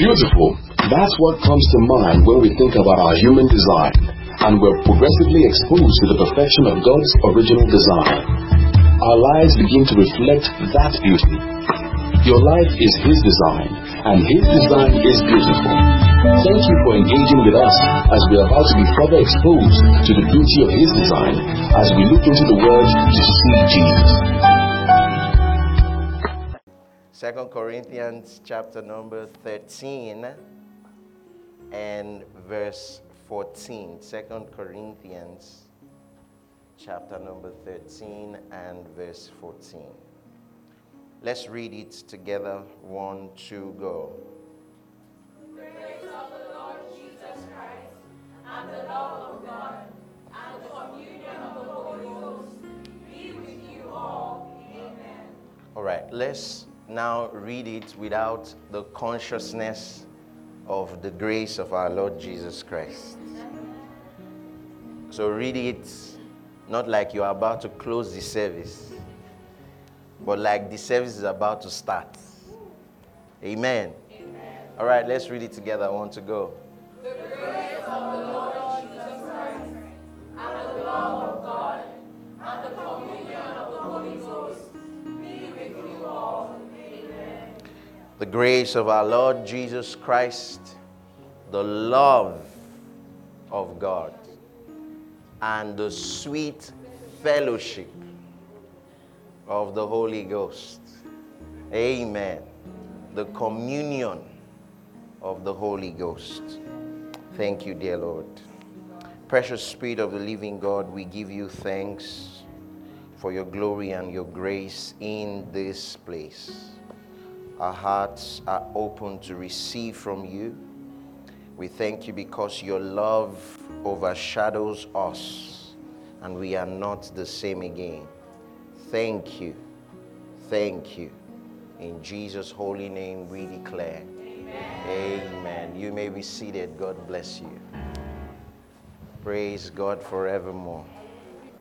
Beautiful. That's what comes to mind when we think about our human design, and we're progressively exposed to the perfection of God's original design. Our lives begin to reflect that beauty. Your life is His design, and His design is beautiful. Thank you for engaging with us as we are about to be further exposed to the beauty of His design as we look into the Word to see Jesus. Second Corinthians chapter number 13 and verse 14. Second Corinthians chapter number 13 and verse 14. Let's read it together. One, two, go. The grace of the Lord Jesus Christ, and the love of God, and the communion of the Holy Ghost be with you all. Amen. All right, let's now read it without the consciousness of the grace of our Lord Jesus Christ. So read it not like you're about to close the service, but like the service is about to start. Amen. All right, let's read it together. I want to go. The grace of the Lord Jesus Christ, and the love The grace of our Lord Jesus Christ, the love of God, and the sweet fellowship of the Holy Ghost. Amen. The communion of the Holy Ghost. Thank you, dear Lord. Precious Spirit of the living God, we give you thanks for your glory and your grace in this place. Our hearts are open to receive from you. We thank you because your love overshadows us and we are not the same again. Thank you. Thank you. In Jesus' holy name we declare. Amen. Amen. You may be seated. God bless you. Praise God forevermore.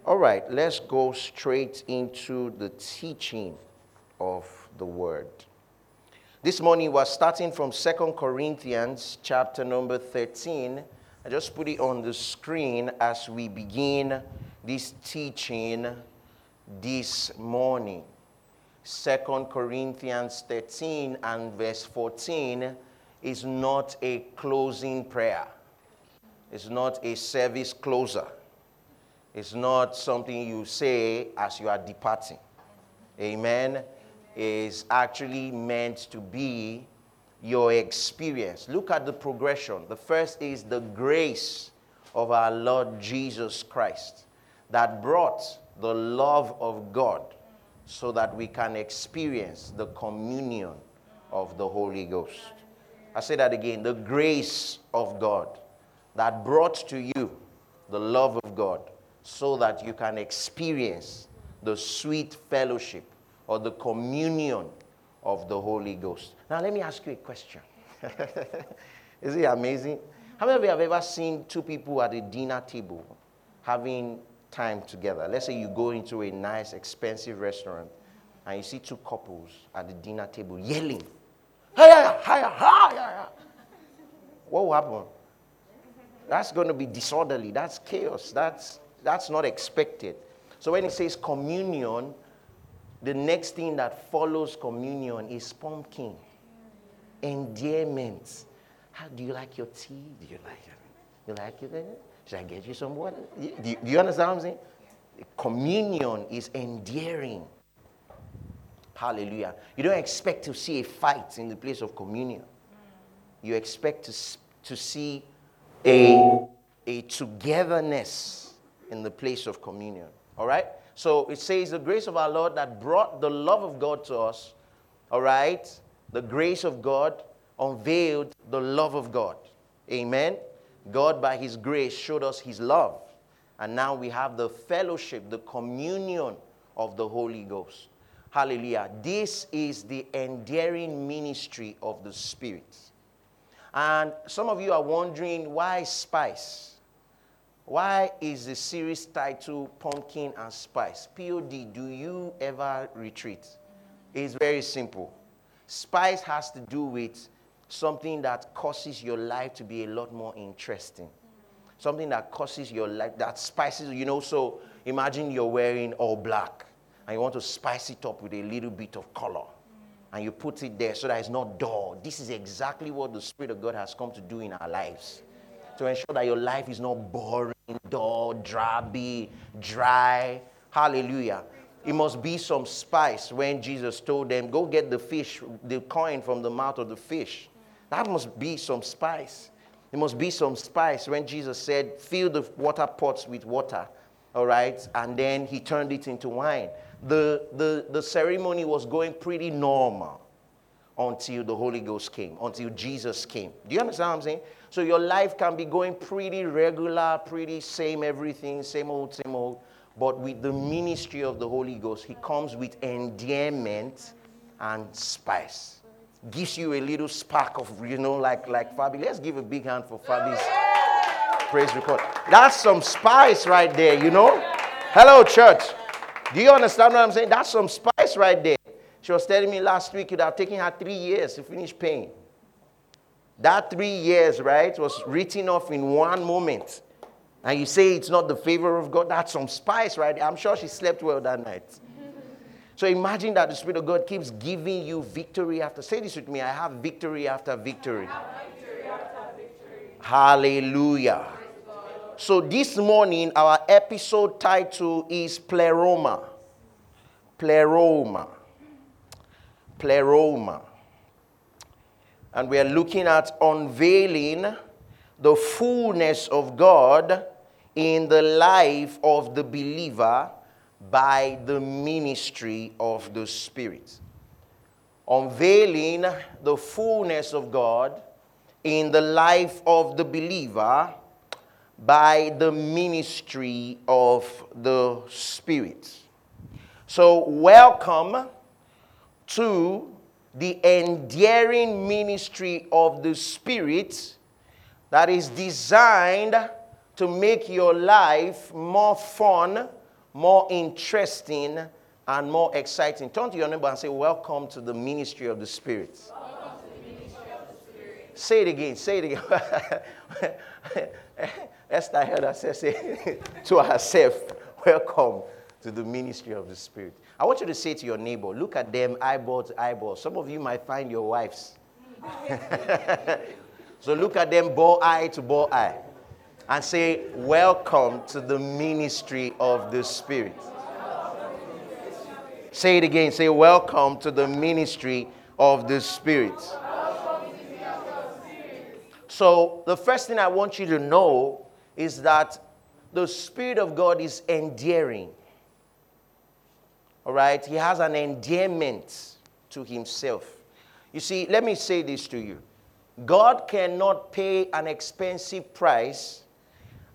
All right, let's go straight into the teaching of the word. This morning we're starting from Second Corinthians chapter number 13. I just put it on the screen as we begin this teaching this morning. Second Corinthians 13 and verse 14 is not a closing prayer. It's not a service closer. It's not something you say as you are departing. Amen. Is actually meant to be your experience. Look at the progression. The first is the grace of our Lord Jesus Christ that brought the love of God so that we can experience the communion of the Holy Ghost. I say that again the grace of God that brought to you the love of God so that you can experience the sweet fellowship or the communion of the Holy Ghost. Now, let me ask you a question. Is it amazing? How many of you have ever seen two people at a dinner table having time together? Let's say you go into a nice, expensive restaurant and you see two couples at the dinner table yelling, Hiya, hiya, hiya. What will happen? That's going to be disorderly. That's chaos. That's, that's not expected. So when it says communion, the next thing that follows communion is pumpkin, endearment. How do you like your tea? Do you like it? You like it? Should I get you some water? Do you, do you understand what I'm saying? Communion is endearing. Hallelujah. You don't expect to see a fight in the place of communion. You expect to, to see a, a togetherness in the place of communion. All right? So it says the grace of our Lord that brought the love of God to us. All right? The grace of God unveiled the love of God. Amen. God, by His grace, showed us His love. And now we have the fellowship, the communion of the Holy Ghost. Hallelujah. This is the endearing ministry of the Spirit. And some of you are wondering why spice? Why is the series titled Pumpkin and Spice? POD, do you ever retreat? It's very simple. Spice has to do with something that causes your life to be a lot more interesting. Something that causes your life, that spices, you know. So imagine you're wearing all black and you want to spice it up with a little bit of color. And you put it there so that it's not dull. This is exactly what the Spirit of God has come to do in our lives. To ensure that your life is not boring, dull, drabby, dry. Hallelujah. It must be some spice when Jesus told them, Go get the fish, the coin from the mouth of the fish. That must be some spice. There must be some spice when Jesus said, Fill the water pots with water. All right. And then he turned it into wine. The, the, the ceremony was going pretty normal until the Holy Ghost came, until Jesus came. Do you understand what I'm saying? So your life can be going pretty regular, pretty same everything, same old, same old. But with the ministry of the Holy Ghost, He comes with endearment and spice. Gives you a little spark of, you know, like, like Fabi. Let's give a big hand for Fabi's praise record. That's some spice right there, you know? Hello, church. Do you understand what I'm saying? That's some spice right there. She was telling me last week it would have taken her three years to finish paying. That three years, right, was written off in one moment. And you say it's not the favor of God, that's some spice, right? I'm sure she slept well that night. so imagine that the Spirit of God keeps giving you victory after. Say this with me I have victory after victory. Victory after victory. Hallelujah. So this morning, our episode title is Pleroma. Pleroma. Pleroma. And we are looking at unveiling the fullness of God in the life of the believer by the ministry of the Spirit. Unveiling the fullness of God in the life of the believer by the ministry of the Spirit. So, welcome to the endearing ministry of the Spirit that is designed to make your life more fun, more interesting, and more exciting. Turn to your neighbor and say, Welcome to the ministry of the Spirit. Say it again. Say it again. Esther heard herself say to herself, Welcome to the ministry of the Spirit. I want you to say to your neighbor, look at them eyeball to eyeball. Some of you might find your wives. so look at them ball eye to ball eye and say, Welcome to the ministry of the Spirit. Say it again. Say, Welcome to the ministry of the Spirit. So, the first thing I want you to know is that the Spirit of God is endearing. All right? He has an endearment to Himself. You see, let me say this to you God cannot pay an expensive price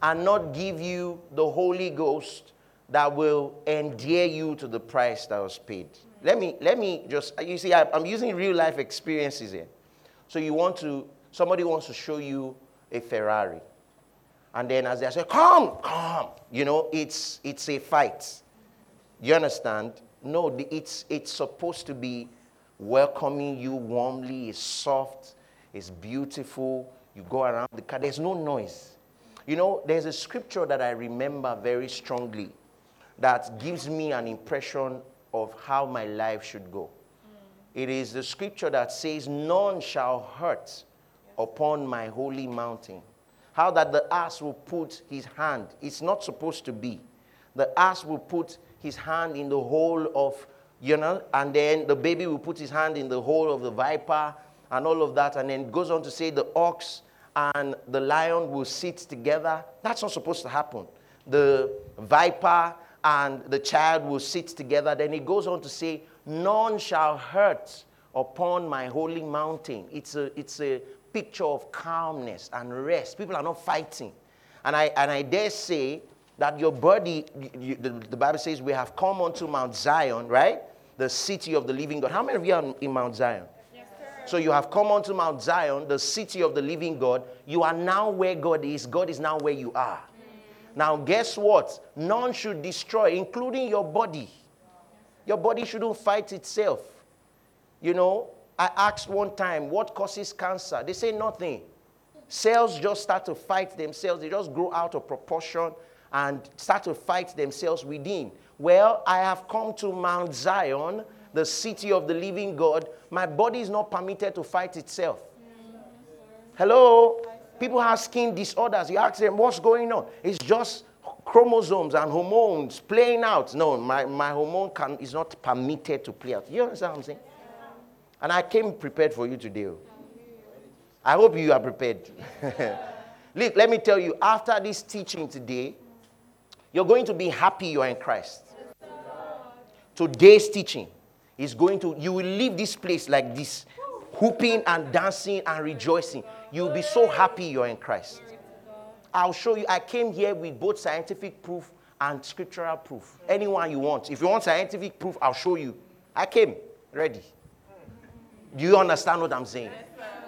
and not give you the Holy Ghost that will endear you to the price that was paid. Let me, let me just, you see, I'm using real life experiences here. So you want to, somebody wants to show you a Ferrari. And then as they say, come, come, you know, it's, it's a fight. You understand? No, it's, it's supposed to be welcoming you warmly, it's soft, it's beautiful. You go around the car, there's no noise. You know, there's a scripture that I remember very strongly that gives me an impression of how my life should go. Mm. It is the scripture that says, None shall hurt upon my holy mountain. How that the ass will put his hand, it's not supposed to be. The ass will put his hand in the hole of, you know, and then the baby will put his hand in the hole of the viper and all of that. And then goes on to say the ox and the lion will sit together. That's not supposed to happen. The viper and the child will sit together. Then he goes on to say, None shall hurt upon my holy mountain. It's a, it's a picture of calmness and rest. People are not fighting. And I, and I dare say that your body, you, the, the Bible says, we have come unto Mount Zion, right? The city of the living God. How many of you are in Mount Zion? So you have come unto Mount Zion, the city of the living God. You are now where God is. God is now where you are. Mm. Now, guess what? None should destroy, including your body. Your body shouldn't fight itself. You know, I asked one time, what causes cancer? They say nothing. Cells just start to fight themselves, they just grow out of proportion and start to fight themselves within. Well, I have come to Mount Zion, the city of the living God. My body is not permitted to fight itself. Hello? People have skin disorders. You ask them, what's going on? It's just chromosomes and hormones playing out. No, my, my hormone can, is not permitted to play out. You understand what I'm saying? And I came prepared for you today. Oh. I hope you are prepared. Look, let me tell you, after this teaching today, you're going to be happy you are in Christ. Today's teaching is going to, you will leave this place like this, whooping and dancing and rejoicing. You'll be so happy you're in Christ. I'll show you. I came here with both scientific proof and scriptural proof. Anyone you want. If you want scientific proof, I'll show you. I came ready. Do you understand what I'm saying?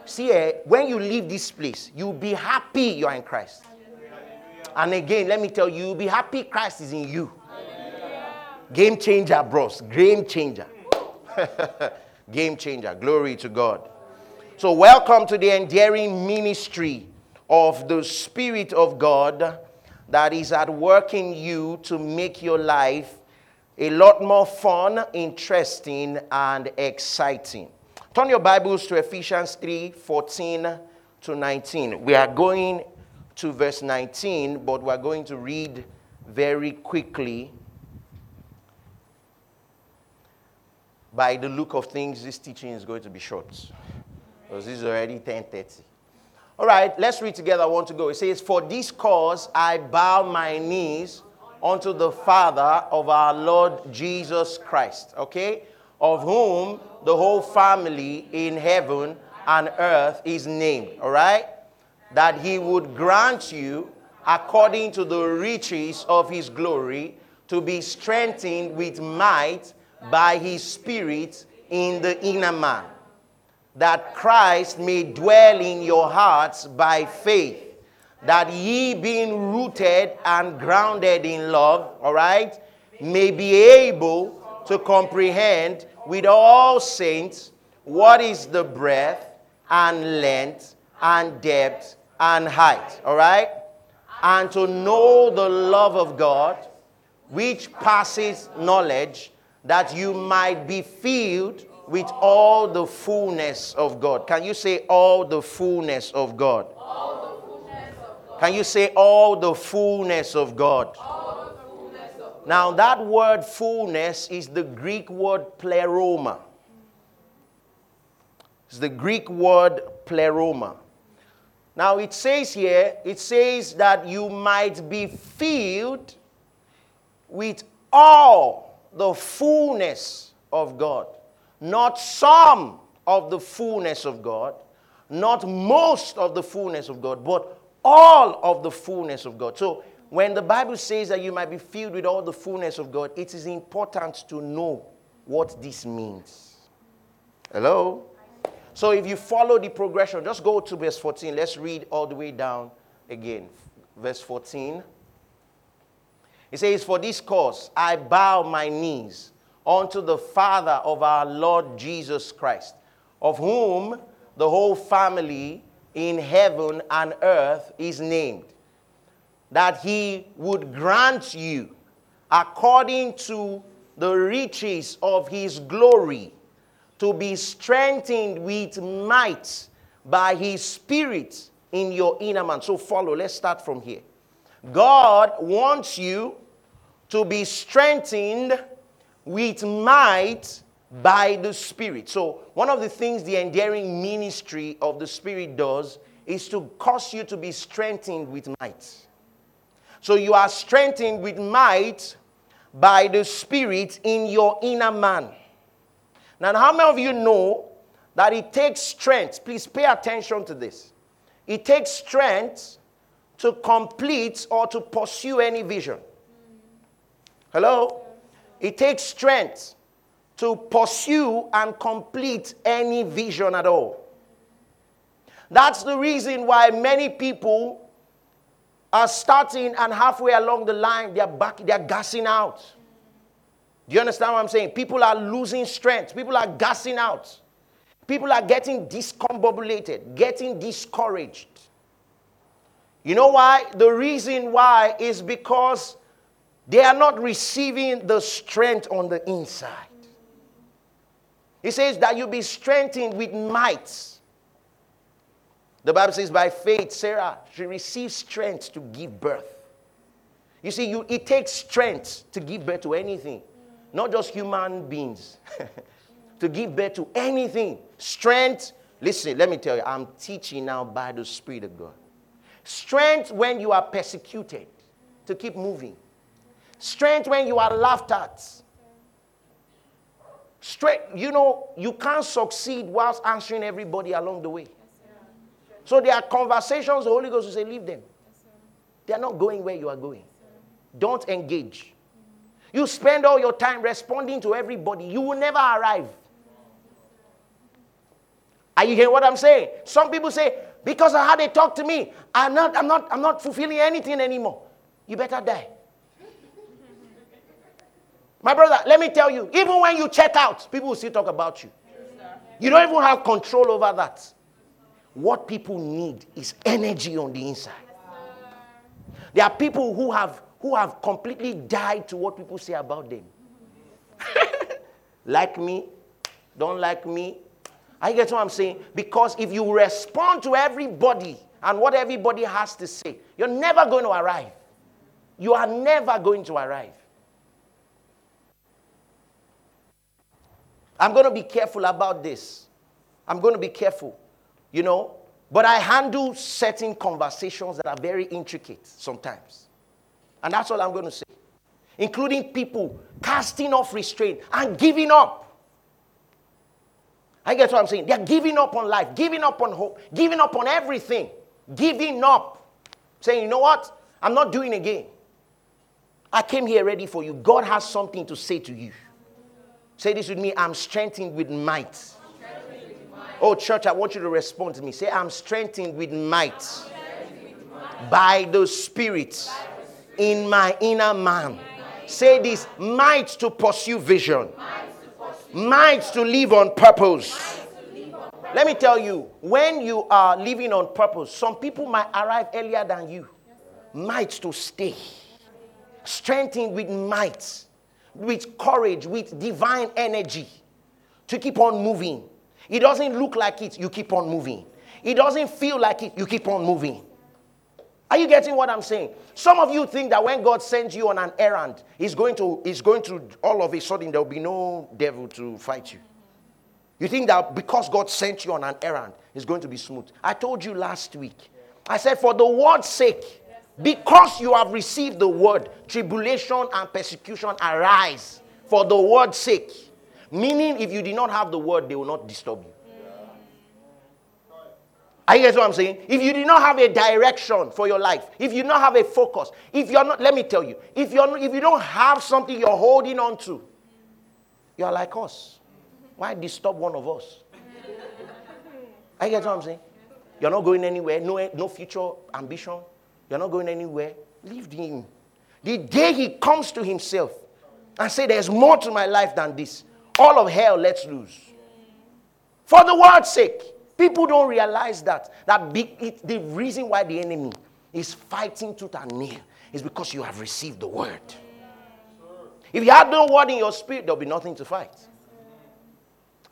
See, eh, when you leave this place, you'll be happy you are in Christ. And again, let me tell you, you'll be happy Christ is in you. Game changer, bros. Game changer. Game changer. Glory to God. So, welcome to the endearing ministry of the Spirit of God that is at work in you to make your life a lot more fun, interesting, and exciting. Turn your Bibles to Ephesians 3 14 to 19. We are going to verse 19, but we're going to read very quickly. By the look of things, this teaching is going to be short. Because this is already 10:30. All right, let's read together. I want to go. It says, For this cause I bow my knees unto the Father of our Lord Jesus Christ. Okay? Of whom the whole family in heaven and earth is named, all right? That he would grant you, according to the riches of his glory, to be strengthened with might by his Spirit in the inner man, that Christ may dwell in your hearts by faith, that ye, being rooted and grounded in love, all right, may be able to comprehend with all saints what is the breadth and length and depth and height. All right? And to know the love of God, which passes knowledge, that you might be filled with all the fullness of God. Can you say all the fullness of God? All the fullness of God. Can you say all the fullness of God? All the fullness of God. Now, that word fullness is the Greek word pleroma. It's the Greek word pleroma. Now, it says here, it says that you might be filled with all the fullness of God. Not some of the fullness of God, not most of the fullness of God, but all of the fullness of God. So, when the Bible says that you might be filled with all the fullness of God, it is important to know what this means. Hello? So if you follow the progression, just go to verse 14. Let's read all the way down again. Verse 14. It says, For this cause I bow my knees unto the Father of our Lord Jesus Christ, of whom the whole family in heaven and earth is named that he would grant you, according to the riches of his glory, to be strengthened with might by his spirit in your inner man. So, follow. Let's start from here. God wants you to be strengthened with might by the Spirit. So, one of the things the endearing ministry of the Spirit does is to cause you to be strengthened with might. So you are strengthened with might by the Spirit in your inner man. Now, how many of you know that it takes strength? Please pay attention to this. It takes strength to complete or to pursue any vision. Hello? It takes strength to pursue and complete any vision at all. That's the reason why many people are starting and halfway along the line, they're back, they're gassing out. Do you understand what I'm saying? People are losing strength. People are gassing out. People are getting discombobulated, getting discouraged. You know why? The reason why is because they are not receiving the strength on the inside. He says that you be strengthened with might. The Bible says, by faith, Sarah, she received strength to give birth. You see, you, it takes strength to give birth to anything, not just human beings. to give birth to anything. Strength, listen, let me tell you, I'm teaching now by the Spirit of God. Strength when you are persecuted to keep moving. Strength when you are laughed at. Strength, you know, you can't succeed whilst answering everybody along the way. So there are conversations the Holy Ghost will say, leave them. They are not going where you are going. Don't engage. You spend all your time responding to everybody, you will never arrive. Are you hearing what I'm saying? Some people say, because of how they talk to me, I'm not, I'm not, I'm not fulfilling anything anymore. You better die. My brother, let me tell you, even when you check out, people will still talk about you. You don't even have control over that. What people need is energy on the inside. There are people who have who have completely died to what people say about them. like me, don't like me, I get what I'm saying? Because if you respond to everybody and what everybody has to say, you're never going to arrive. You are never going to arrive. I'm going to be careful about this. I'm going to be careful, you know. But I handle certain conversations that are very intricate sometimes. And that's all I'm going to say. Including people casting off restraint and giving up. I get what I'm saying. They're giving up on life, giving up on hope, giving up on everything, giving up. Saying, you know what? I'm not doing again. I came here ready for you. God has something to say to you. Say this with me I'm strengthened with might. Oh, church, I want you to respond to me. Say, I'm strengthened with might by the Spirit in my inner man. Say this might to pursue vision might to live on purpose. Let me tell you, when you are living on purpose, some people might arrive earlier than you. Might to stay. Strengthened with might, with courage, with divine energy to keep on moving. It doesn't look like it, you keep on moving. It doesn't feel like it, you keep on moving. Are you getting what I'm saying? Some of you think that when God sends you on an errand, He's going to, He's going to all of a sudden there will be no devil to fight you. You think that because God sent you on an errand, it's going to be smooth. I told you last week. I said, for the word's sake, because you have received the word, tribulation and persecution arise for the word's sake. Meaning, if you did not have the word, they will not disturb you. Are you guys what I'm saying? If you do not have a direction for your life, if you do not have a focus, if you're not, let me tell you, if you're not, if you don't have something you're holding on to, you're like us. Why disturb one of us? Are you guys what I'm saying? You're not going anywhere, no, no future ambition. You're not going anywhere. Leave him. The day he comes to himself and say, There's more to my life than this, all of hell let's lose. For the word's sake. People don't realize that. That big, it, the reason why the enemy is fighting tooth and nail is because you have received the word. If you have no word in your spirit, there'll be nothing to fight.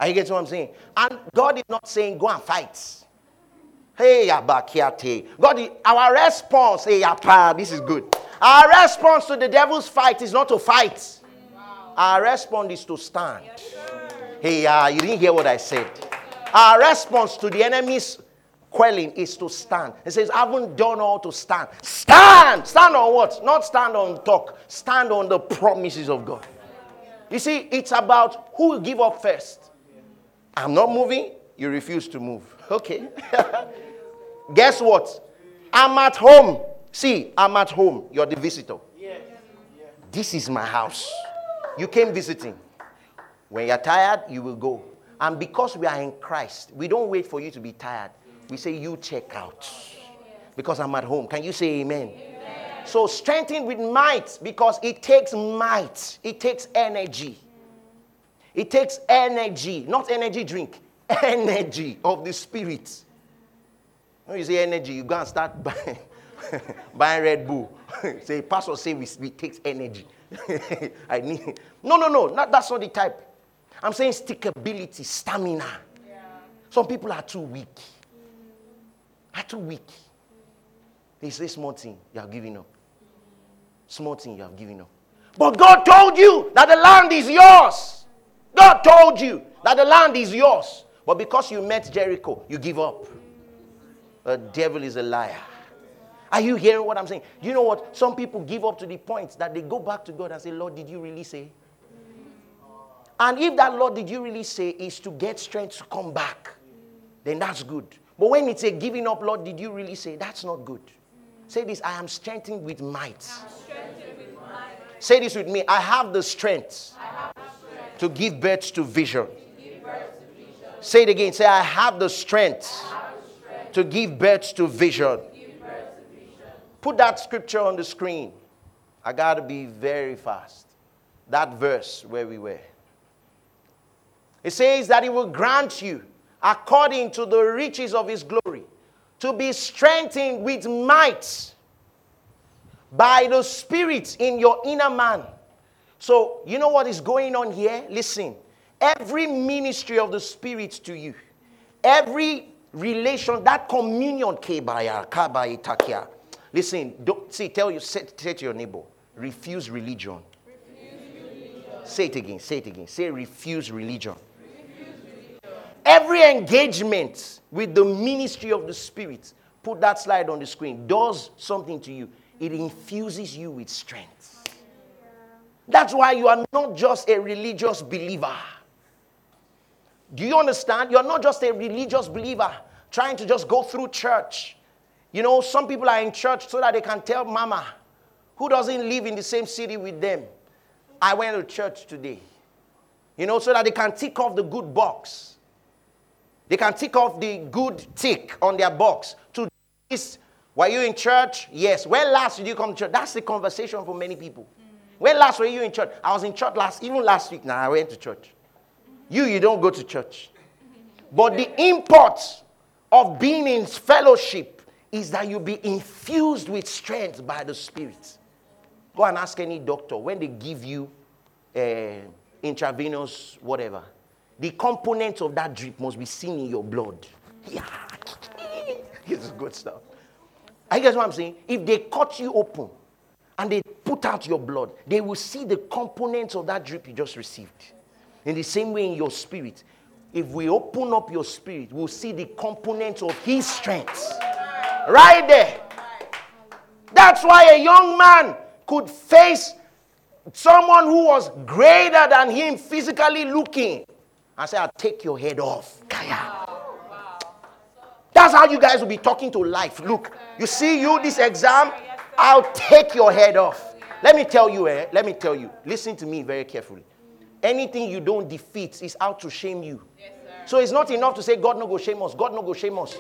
Are you getting what I'm saying? And God is not saying go and fight. Hey, Abakiate. God, our response, hey, Apa, this is good. Our response to the devil's fight is not to fight. Our response is to stand. Hey, uh, you didn't hear what I said. Our response to the enemy's quelling is to stand. It says, I haven't done all to stand. Stand! Stand on what? Not stand on talk. Stand on the promises of God. You see, it's about who will give up first. I'm not moving, you refuse to move. Okay. Guess what? I'm at home. See, I'm at home. You're the visitor. This is my house. You came visiting. When you're tired, you will go. And because we are in Christ, we don't wait for you to be tired. We say, You check out. Because I'm at home. Can you say amen? amen? So strengthen with might because it takes might, it takes energy. It takes energy, not energy drink, energy of the spirit. When you say energy, you go and start buying, buying Red Bull. say, Pastor say we, we takes energy. I need. No, no, no. Not, that's not the type. I'm saying stickability, stamina. Yeah. Some people are too weak. Are too weak. They say small thing, you are giving up. Small thing, you have given up. But God told you that the land is yours. God told you that the land is yours. But because you met Jericho, you give up. The devil is a liar. Are you hearing what I'm saying? You know what? Some people give up to the point that they go back to God and say, Lord, did you really say? And if that Lord, did you really say, is to get strength to come back, then that's good. But when it's a giving up, Lord, did you really say? That's not good. Say this I am strengthened with might. Strengthened with might. Say this with me I have the strength, have the strength to give birth to vision. Say it again. Say, I have the strength, have the strength to give birth to vision. Give birth to vision. Put that scripture on the screen. I got to be very fast. That verse where we were. It says that He will grant you, according to the riches of His glory, to be strengthened with might by the Spirit in your inner man. So, you know what is going on here? Listen. Every ministry of the Spirit to you, every relation, that communion, kebaya, kabaya, takia. Listen, don't, see, tell you, say, say to your neighbor, refuse religion. refuse religion. Say it again, say it again. Say refuse religion. Every engagement with the ministry of the Spirit, put that slide on the screen, does something to you. It infuses you with strength. That's why you are not just a religious believer. Do you understand? You're not just a religious believer trying to just go through church. You know, some people are in church so that they can tell mama who doesn't live in the same city with them. I went to church today. You know, so that they can tick off the good box. They can tick off the good tick on their box. To this, were you in church? Yes. When last did you come to church? That's the conversation for many people. When last were you in church? I was in church last, even last week. Now I went to church. You, you don't go to church. But the import of being in fellowship is that you be infused with strength by the Spirit. Go and ask any doctor when they give you uh, intravenous whatever. The components of that drip must be seen in your blood. Yeah, it's good stuff. I guess what I'm saying? If they cut you open and they put out your blood, they will see the components of that drip you just received. In the same way, in your spirit, if we open up your spirit, we'll see the components of His strength. Right there. That's why a young man could face someone who was greater than him physically looking and say, I'll take your head off. Kaya. That's how you guys will be talking to life. Look, you see you this exam, I'll take your head off. Let me tell you, eh, let me tell you. Listen to me very carefully anything you don't defeat is out to shame you. So it's not enough to say, God no go shame us. God no go shame us.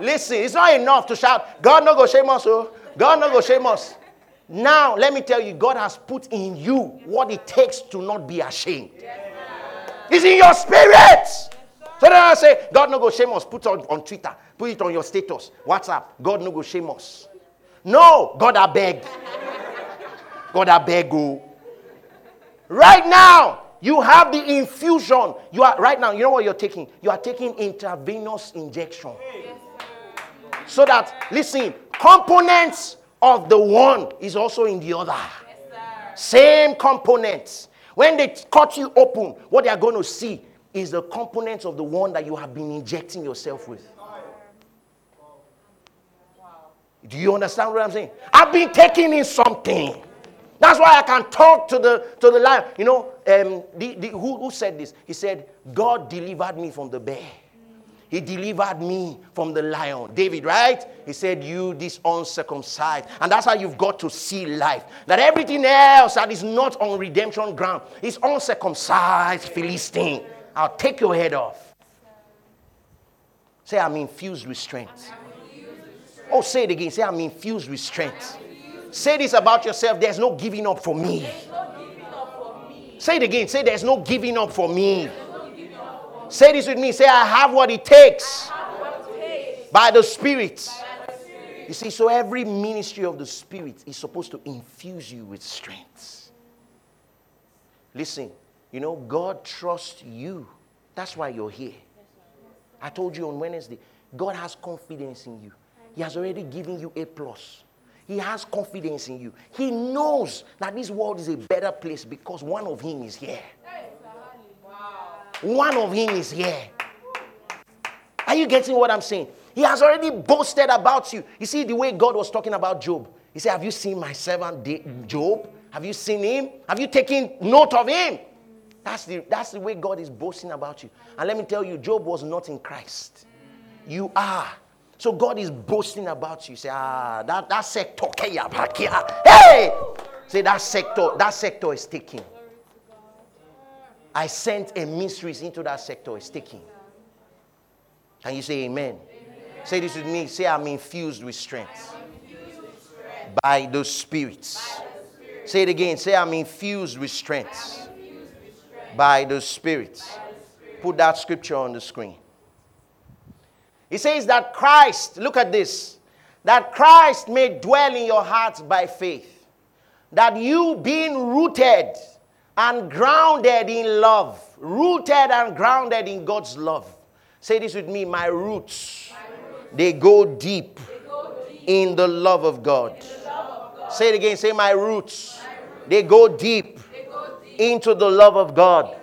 Listen, it's not enough to shout, God no go shame us. Oh. God no go shame us. Now, let me tell you, God has put in you what it takes to not be ashamed. Yes, it's in your spirit. so then I say, God no go shame us. Put it on, on Twitter. Put it on your status. WhatsApp. God no go shame us. No, God I beg. God I beg go. Oh. Right now, you have the infusion. You are right now, you know what you're taking? You are taking intravenous injection. So that, listen, components of the one is also in the other. Same components. When they cut you open, what they are going to see is the components of the one that you have been injecting yourself with. Do you understand what I'm saying? I've been taking in something. That's why I can talk to the to the lion. You know, um, the, the, who, who said this? He said, God delivered me from the bear. He delivered me from the lion. David, right? He said, You, this uncircumcised. And that's how you've got to see life. That everything else that is not on redemption ground is uncircumcised Philistine. I'll take your head off. Say, I'm infused with strength. Oh, say it again. Say, I'm infused with strength. Say this about yourself there's no giving up for me. Say it again. Say there's no giving up for me. Say this with me. Say, I have what it takes by the Spirit. You see, so every ministry of the Spirit is supposed to infuse you with strength. Listen, you know, God trusts you. That's why you're here. I told you on Wednesday, God has confidence in you. He has already given you a plus. He has confidence in you. He knows that this world is a better place because one of him is here. One of him is here. Are you getting what I'm saying? He has already boasted about you. You see the way God was talking about Job. He said, Have you seen my servant Job? Have you seen him? Have you taken note of him? That's the, that's the way God is boasting about you. And let me tell you, Job was not in Christ. You are. So God is boasting about you. Say, ah, that, that sector, hey! Say that sector, that sector is taking. I sent a mysteries into that sector, it's taking. Can you say amen? amen? Say this with me. Say, I'm infused with strength. Infused with strength. By the spirits. By the Spirit. Say it again. Say, I'm infused with strength by the Spirit. Put that scripture on the screen. He says that Christ, look at this, that Christ may dwell in your hearts by faith. That you, being rooted and grounded in love, rooted and grounded in God's love. Say this with me my roots, my roots. They, go deep, they go deep in the love of God. Love of God. Say it again, say, My roots, my roots. They, go deep into the love of God.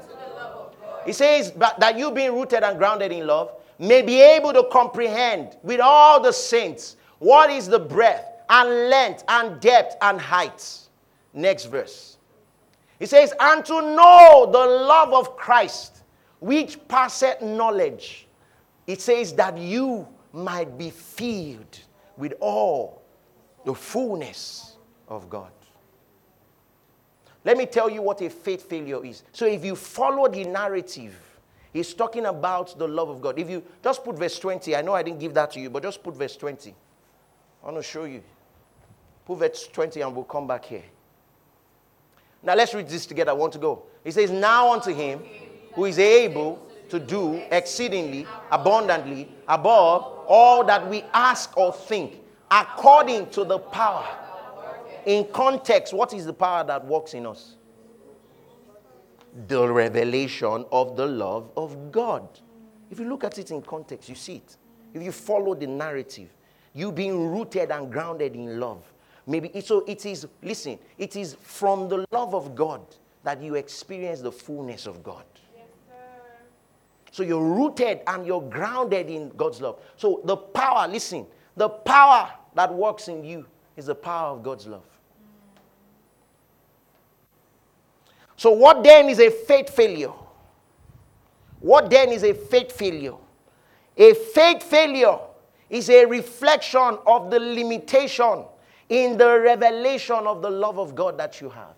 He says that you being rooted and grounded in love may be able to comprehend with all the saints what is the breadth and length and depth and height. Next verse. He says, and to know the love of Christ, which passeth knowledge. It says that you might be filled with all the fullness of God. Let me tell you what a faith failure is. So if you follow the narrative, he's talking about the love of God. If you just put verse 20, I know I didn't give that to you, but just put verse 20. I want to show you. Put verse 20 and we'll come back here. Now let's read this together. I want to go. He says, Now unto him who is able to do exceedingly abundantly above all that we ask or think, according to the power in context, what is the power that works in us? The revelation of the love of God. If you look at it in context, you see it. If you follow the narrative, you being rooted and grounded in love. Maybe it, so it is, listen, it is from the love of God that you experience the fullness of God. Yes, so you're rooted and you're grounded in God's love. So the power, listen, the power that works in you is the power of God's love. So, what then is a faith failure? What then is a faith failure? A faith failure is a reflection of the limitation in the revelation of the love of God that you have.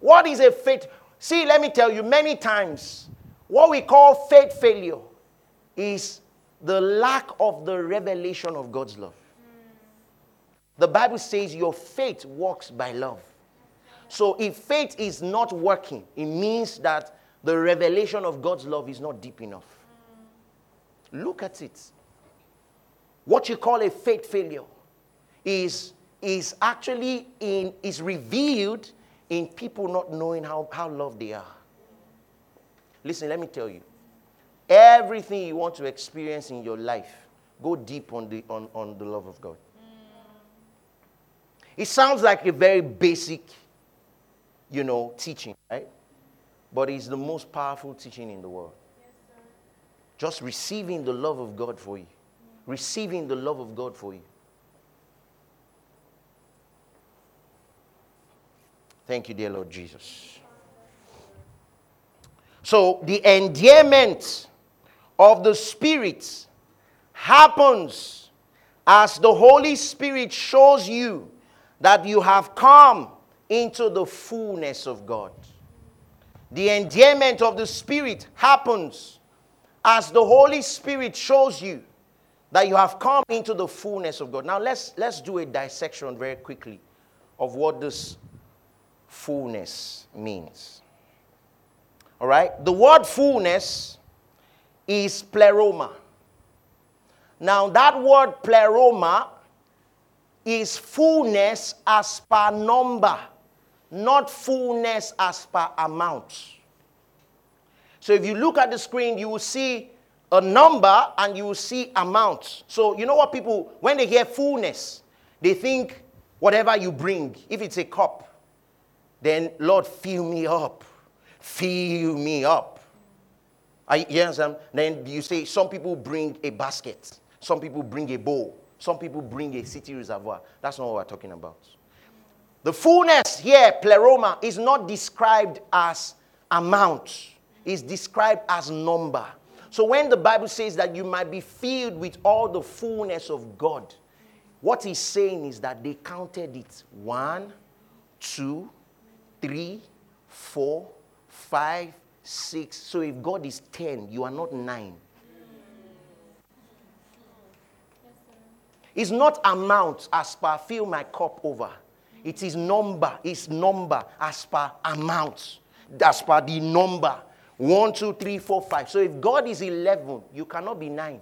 What is a faith? See, let me tell you, many times, what we call faith failure is the lack of the revelation of God's love. The Bible says your faith works by love. So if faith is not working, it means that the revelation of God's love is not deep enough. Look at it. What you call a faith failure is, is actually in, is revealed in people not knowing how, how loved they are. Listen, let me tell you. Everything you want to experience in your life, go deep on the, on, on the love of God. It sounds like a very basic you know, teaching, right? But it's the most powerful teaching in the world. Yes, Just receiving the love of God for you. Receiving the love of God for you. Thank you, dear Lord Jesus. So, the endearment of the Spirit happens as the Holy Spirit shows you that you have come into the fullness of God. The endearment of the Spirit happens as the Holy Spirit shows you that you have come into the fullness of God. Now let's let's do a dissection very quickly of what this fullness means. All right? The word fullness is pleroma. Now, that word pleroma is fullness as per number, not fullness as per amount. So if you look at the screen, you will see a number and you will see amount. So you know what people, when they hear fullness, they think whatever you bring, if it's a cup, then Lord, fill me up. Fill me up. I, you understand? Then you say some people bring a basket, some people bring a bowl, some people bring a city reservoir. That's not what we're talking about. The fullness here, pleroma, is not described as amount, it's described as number. So when the Bible says that you might be filled with all the fullness of God, what he's saying is that they counted it one, two, three, four, five, six. So if God is 10, you are not nine. It's not amount as per fill my cup over. It is number. It's number as per amount. As per the number. One, two, three, four, five. So if God is 11, you cannot be nine.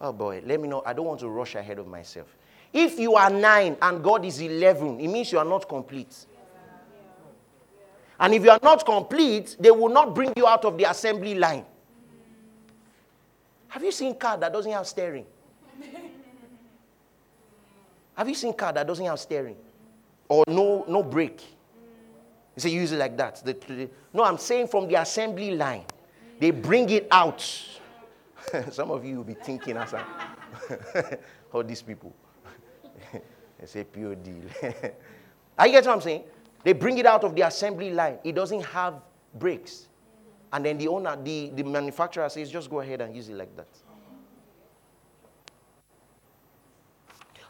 Oh boy, let me know. I don't want to rush ahead of myself. If you are nine and God is 11, it means you are not complete. And if you are not complete, they will not bring you out of the assembly line. Have you seen car that doesn't have steering? have you seen car that doesn't have steering? Or no, no brake? You say use it like that. The, the, no, I'm saying from the assembly line. They bring it out. Some of you will be thinking as all these people. they say pure deal. Are you get what I'm saying? They bring it out of the assembly line. It doesn't have brakes. And then the owner, the, the manufacturer says, just go ahead and use it like that.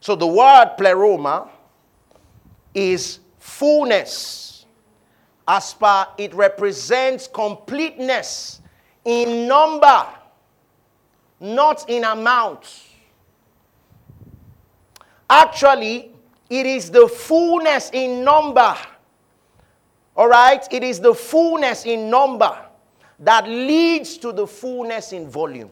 So the word pleroma is fullness. As per it represents completeness in number, not in amount. Actually, it is the fullness in number. All right? It is the fullness in number that leads to the fullness in volume.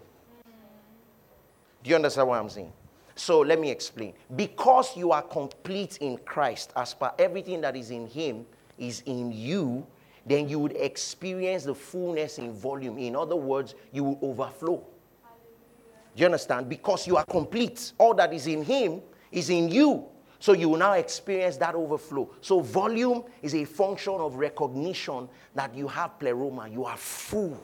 Do you understand what I'm saying? So let me explain. Because you are complete in Christ, as per everything that is in Him is in you, then you would experience the fullness in volume. In other words, you will overflow. Do you understand? Because you are complete. All that is in Him is in you. So you will now experience that overflow. So volume is a function of recognition that you have pleroma, you are full.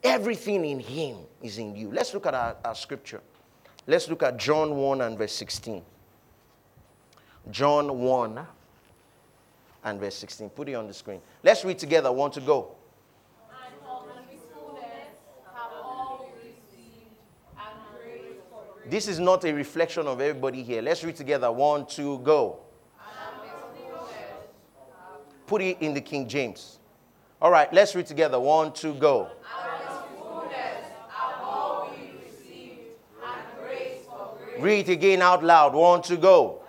Everything in Him is in you. Let's look at our, our scripture. Let's look at John 1 and verse 16. John 1 and verse 16. Put it on the screen. Let's read together. One to go? And from his fullness have all we received, and grace for grace. This is not a reflection of everybody here. Let's read together. One, two, go. Put it in the King James. All right, let's read together. One, two, go. Read again out loud. One, two, go.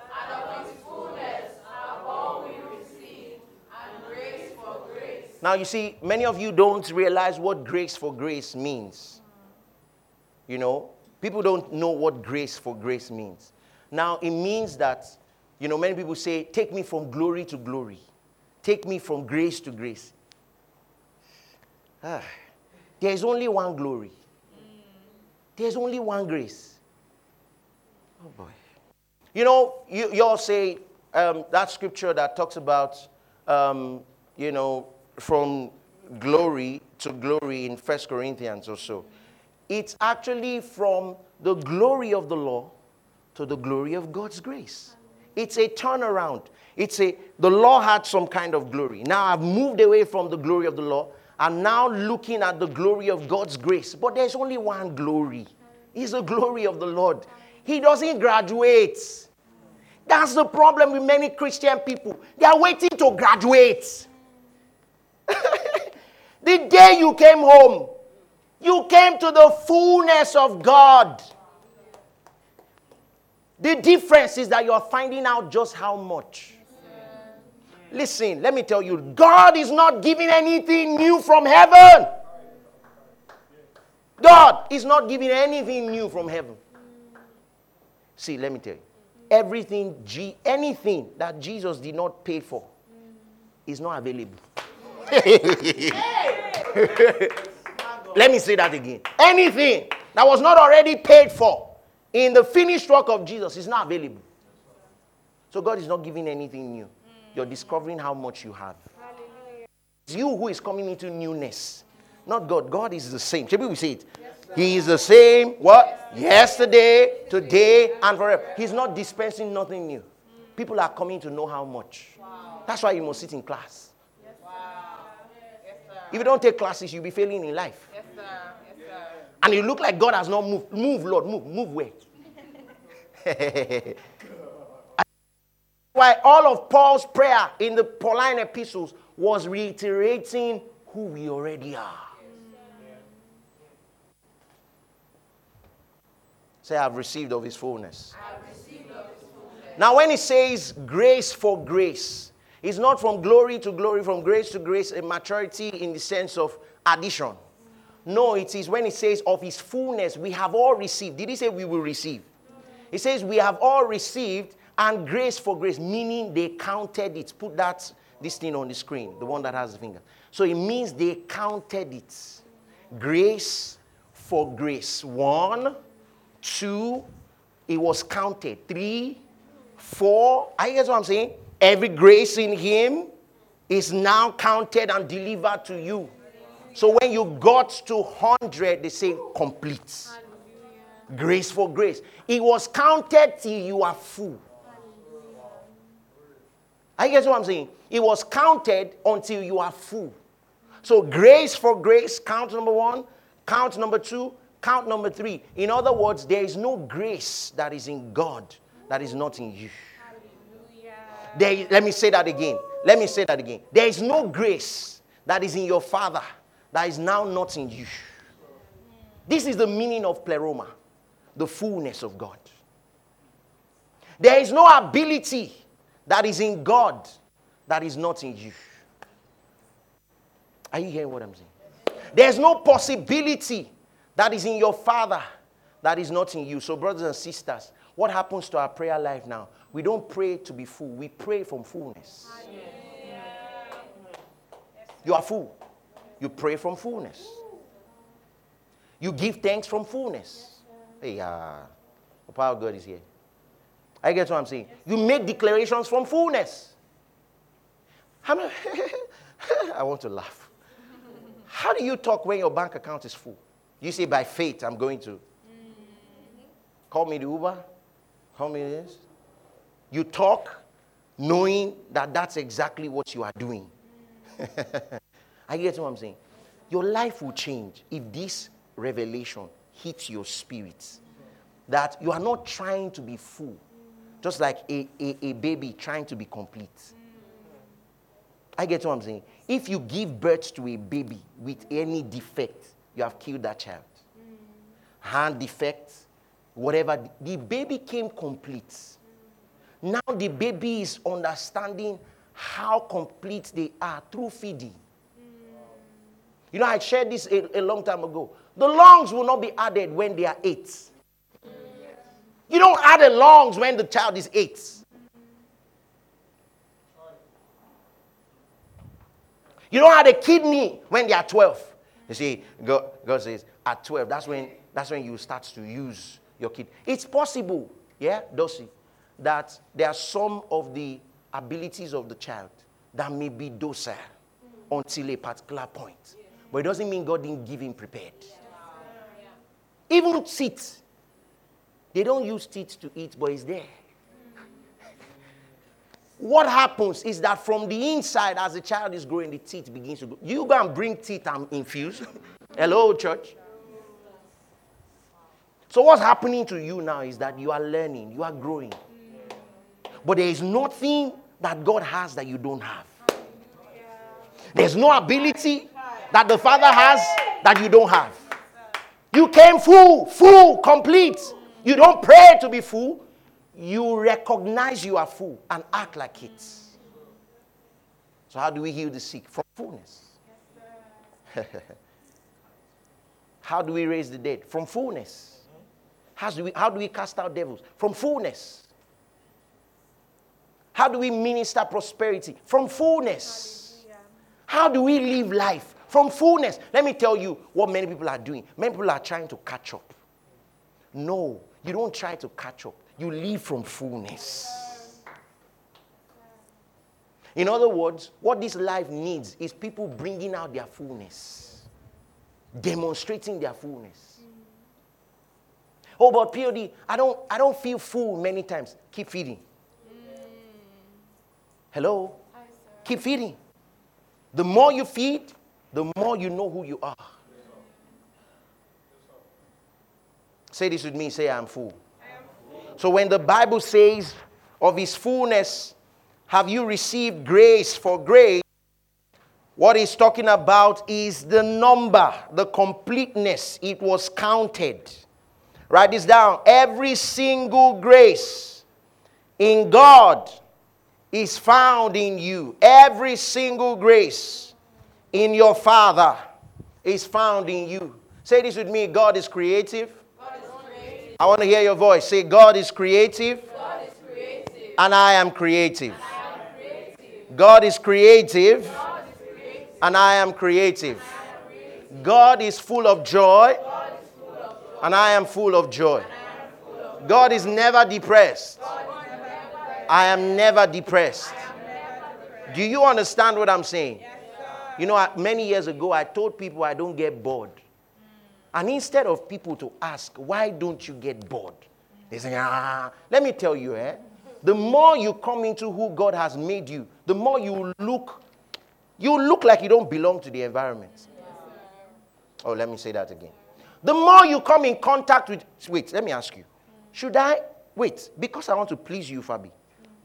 Now, you see, many of you don't realize what grace for grace means. You know, people don't know what grace for grace means. Now, it means that, you know, many people say, take me from glory to glory, take me from grace to grace. Ah, there is only one glory, there's only one grace. Oh, boy. You know, you, you all say um, that scripture that talks about, um, you know, from glory to glory in First Corinthians or so. It's actually from the glory of the law to the glory of God's grace. It's a turnaround. It's a the law had some kind of glory. Now I've moved away from the glory of the law. I'm now looking at the glory of God's grace. But there's only one glory. It's the glory of the Lord. He doesn't graduate. That's the problem with many Christian people. They are waiting to graduate. the day you came home, you came to the fullness of God. The difference is that you're finding out just how much. Listen, let me tell you, God is not giving anything new from heaven. God is not giving anything new from heaven. See, let me tell you. Everything, G, anything that Jesus did not pay for is not available. let me say that again. Anything that was not already paid for in the finished work of Jesus is not available. So God is not giving anything new. You're discovering how much you have. It's you who is coming into newness, not God. God is the same. Shall we say it? he is the same. What? Yesterday, today, and forever. He's not dispensing nothing new. People are coming to know how much. That's why you must sit in class. If you don't take classes, you'll be failing in life. And you look like God has not moved. Move, Lord, move. Move where? Why all of Paul's prayer in the Pauline epistles was reiterating who we already are. Say, I've received of his fullness. Now, when he says grace for grace, it's not from glory to glory, from grace to grace, a maturity in the sense of addition. No, it is when he says of his fullness, we have all received. Did he say we will receive? He says we have all received and grace for grace, meaning they counted it. Put that this thing on the screen, the one that has the finger. So it means they counted it. Grace for grace. One, two, it was counted. Three, four. I guess what I'm saying? Every grace in him is now counted and delivered to you. So when you got to 100, they say complete. Grace for grace. It was counted till you are full. I guess what I'm saying? It was counted until you are full. So grace for grace, count number one, count number two, count number three. In other words, there is no grace that is in God that is not in you. There, let me say that again. Let me say that again. There is no grace that is in your Father that is now not in you. This is the meaning of pleroma, the fullness of God. There is no ability that is in God that is not in you. Are you hearing what I'm saying? There's no possibility that is in your Father that is not in you. So, brothers and sisters, what happens to our prayer life now? We don't pray to be full, we pray from fullness. You are full. You pray from fullness. You give thanks from fullness. Hey, uh, the power of God is here. I get what I'm saying. You make declarations from fullness. I want to laugh. How do you talk when your bank account is full? You say, by faith, I'm going to. Call me the Uber. Call me this. You talk knowing that that's exactly what you are doing. I get what I'm saying. Your life will change if this revelation hits your spirit. That you are not trying to be full, just like a, a, a baby trying to be complete. I get what I'm saying. If you give birth to a baby with any defect, you have killed that child. Hand defect, whatever, the baby came complete. Now the baby is understanding how complete they are through feeding. You know, I shared this a, a, long time ago. The lungs will not be added when they are eight. You don't add the lungs when the child is eight. You don't add a kidney when they are 12. You see, God, God says, at 12, that's when, that's when you start to use your kid. It's possible, yeah, Dossi, that there are some of the abilities of the child that may be docile until a particular point. But it doesn't mean God didn't give him prepared. Even teeth. They don't use teeth to eat, but it's there. what happens is that from the inside, as the child is growing, the teeth begins to grow. You go and bring teeth and infuse. Hello, church. So what's happening to you now is that you are learning, you are growing. But there is nothing that God has that you don't have. There's no ability that the Father has that you don't have. You came full, full, complete. You don't pray to be full. You recognize you are full and act like it. So, how do we heal the sick? From fullness. how do we raise the dead? From fullness. How do, we, how do we cast out devils? From fullness. How do we minister prosperity? From fullness. How do we live life? From fullness. Let me tell you what many people are doing. Many people are trying to catch up. No, you don't try to catch up. You live from fullness. In other words, what this life needs is people bringing out their fullness, demonstrating their fullness. Oh, but POD, I don't, I don't feel full many times. Keep feeding. Mm. Hello? Keep feeding. The more you feed, the more you know who you are. Say this with me say, I'm full. So when the Bible says of his fullness, have you received grace for grace? What he's talking about is the number, the completeness. It was counted. Write this down. Every single grace in God is found in you. Every single grace in your Father is found in you. Say this with me God is creative. God is creative. I want to hear your voice. Say, God is creative, God is creative. and I am creative. I am creative. God is creative, God is creative. and I am creative. God is full of joy, God is full of joy. and I am full of joy. God is never depressed. I am never depressed. Do you understand what I'm saying? You know, many years ago, I told people I don't get bored. And instead of people to ask, why don't you get bored? They say, ah, let me tell you, eh? The more you come into who God has made you, the more you look, you look like you don't belong to the environment. Oh, let me say that again. The more you come in contact with, wait, let me ask you. Should I, wait, because I want to please you, Fabi,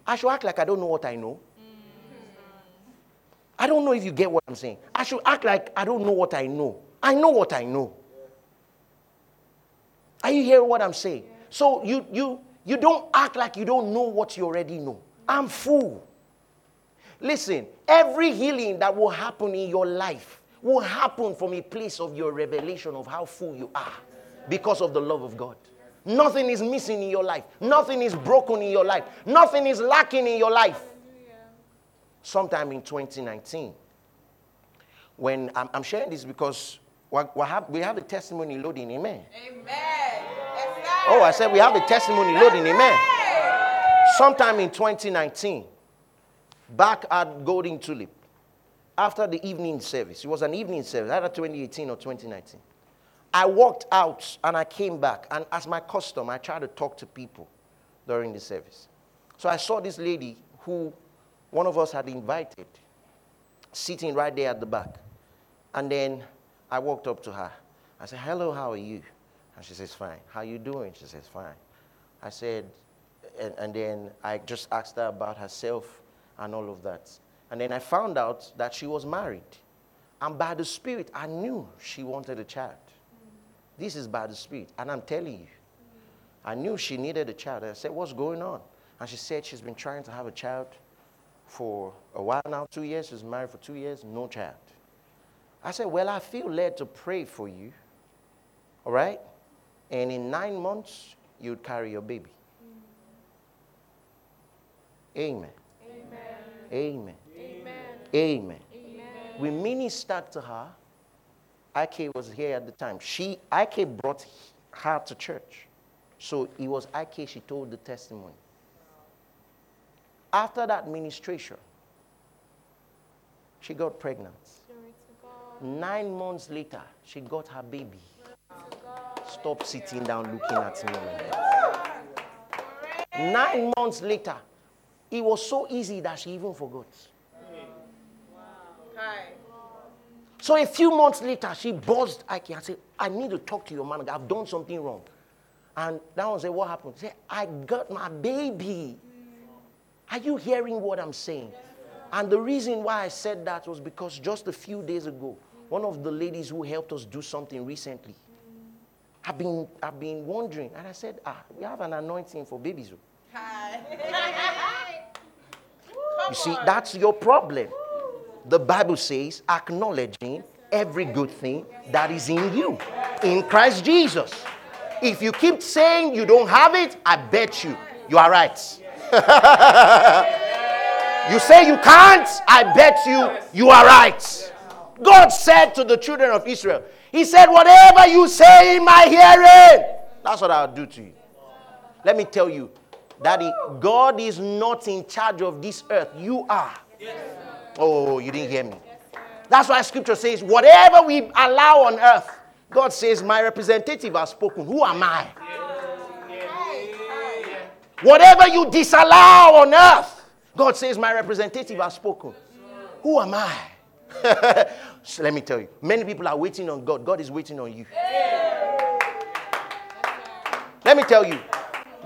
I should act like I don't know what I know? I don't know if you get what I'm saying. I should act like I don't know what I know. I know what I know. Are you hearing what I'm saying? So you you you don't act like you don't know what you already know. I'm full. Listen, every healing that will happen in your life will happen from a place of your revelation of how full you are because of the love of God. Nothing is missing in your life. Nothing is broken in your life. Nothing is lacking in your life. Sometime in 2019, when I'm, I'm sharing this because what hap- we have a testimony loading, amen. Amen. Yes. Oh, I said we have a testimony loading, amen. Sometime in 2019, back at Golden Tulip, after the evening service, it was an evening service, either 2018 or 2019. I walked out and I came back, and as my custom, I tried to talk to people during the service. So I saw this lady who one of us had invited, sitting right there at the back. And then I walked up to her. I said, Hello, how are you? And she says, Fine. How you doing? She says, Fine. I said, and, and then I just asked her about herself and all of that. And then I found out that she was married. And by the Spirit, I knew she wanted a child. This is by the Spirit. And I'm telling you, I knew she needed a child. I said, What's going on? And she said she's been trying to have a child for a while now, two years. She's married for two years, no child. I said, Well, I feel led to pray for you. All right? And in nine months, you'd carry your baby. Amen. Amen. Amen. Amen We ministered to her. IK was here at the time. She, IK brought her to church. So it was IK, she told the testimony. After that ministration, she got pregnant. Nine months later, she got her baby. Stop sitting down looking at me. Nine months later, it was so easy that she even forgot. So a few months later, she buzzed Ike and said, I need to talk to your manager. I've done something wrong. And that one said, What happened? He said, I got my baby. Are you hearing what I'm saying? And the reason why I said that was because just a few days ago, one of the ladies who helped us do something recently, I've been, I've been wondering. And I said, Ah, we have an anointing for babies. oh." You see, that's your problem. The Bible says, acknowledging every good thing that is in you, in Christ Jesus. If you keep saying you don't have it, I bet you, you are right. you say you can't, I bet you, you are right. God said to the children of Israel, He said, Whatever you say in my hearing, that's what I'll do to you. Let me tell you, Daddy, God is not in charge of this earth. You are. Oh, you didn't hear me. That's why scripture says, whatever we allow on earth, God says, My representative has spoken. Who am I? Whatever you disallow on earth, God says, My representative has spoken. Who am I? so let me tell you, many people are waiting on God. God is waiting on you. Let me tell you,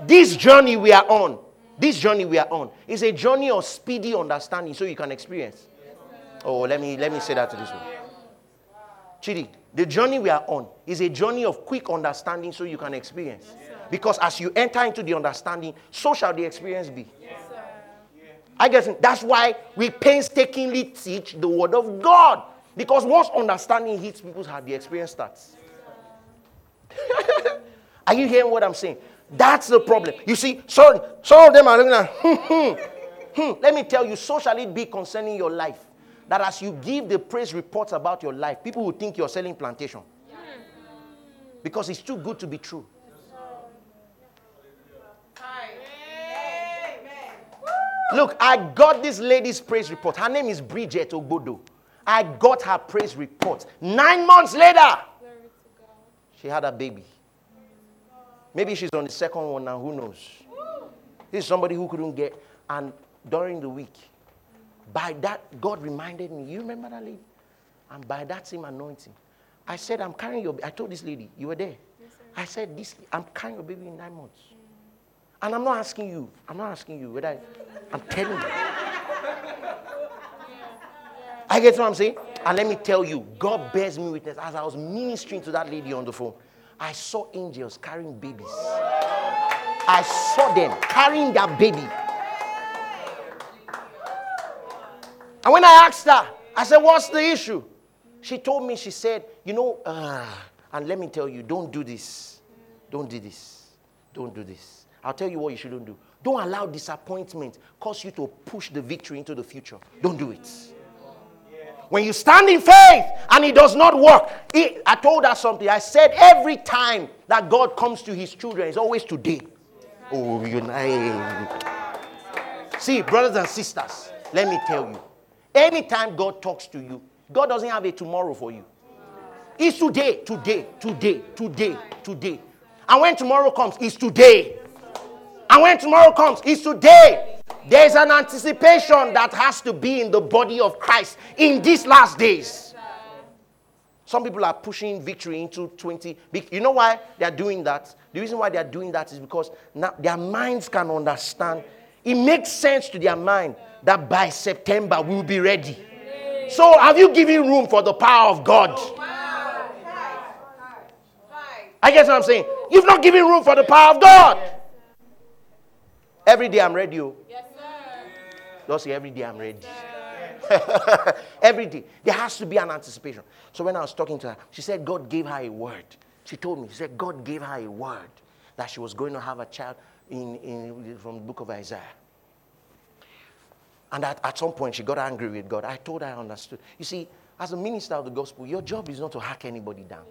this journey we are on, this journey we are on, is a journey of speedy understanding so you can experience. Oh, let me let me say that to this one. Chidi, the journey we are on is a journey of quick understanding so you can experience. Because as you enter into the understanding, so shall the experience be. I guess that's why we painstakingly teach the word of God. Because once understanding hits people's heart, the experience starts. are you hearing what I'm saying? That's the problem. You see, some, some of them are looking at, hmm, hmm, hmm. Let me tell you, so shall it be concerning your life. That as you give the praise reports about your life, people will think you're selling plantation. Because it's too good to be true. Look, I got this lady's praise report. Her name is Bridget Ogbodo. I got her praise report. Nine months later, she had a baby. Maybe she's on the second one now, who knows? This is somebody who couldn't get, and during the week, by that, God reminded me, you remember that lady? And by that same anointing, I said, I'm carrying your, I told this lady, you were there. Yes, I said, this, I'm carrying your baby in nine months. And I'm not asking you, I'm not asking you whether I, I'm telling you. I get what I'm saying? And let me tell you, God bears me witness. As I was ministering to that lady on the phone, I saw angels carrying babies. I saw them carrying their baby. And when I asked her, I said, What's the issue? She told me, She said, You know, uh, and let me tell you, don't do this. Don't do this. Don't do this. I'll tell you what you shouldn't do. Don't allow disappointment cause you to push the victory into the future. Don't do it. When you stand in faith and it does not work, it, I told her something. I said every time that God comes to his children, it's always today. Oh, you. See, brothers and sisters, let me tell you. Anytime God talks to you, God doesn't have a tomorrow for you. It's today, today, today, today, today. And when tomorrow comes, it's today. And when tomorrow comes, it's today. There's an anticipation that has to be in the body of Christ in these last days. Some people are pushing victory into 20. You know why they're doing that? The reason why they're doing that is because now their minds can understand. It makes sense to their mind that by September we'll be ready. So, have you given room for the power of God? I guess what I'm saying. You've not given room for the power of God. Every day I'm ready. Oh. Yes, sir. Don't say every day I'm ready. every day. There has to be an anticipation. So when I was talking to her, she said God gave her a word. She told me, she said God gave her a word that she was going to have a child in, in, from the book of Isaiah. And at, at some point, she got angry with God. I told her I understood. You see, as a minister of the gospel, your job is not to hack anybody down.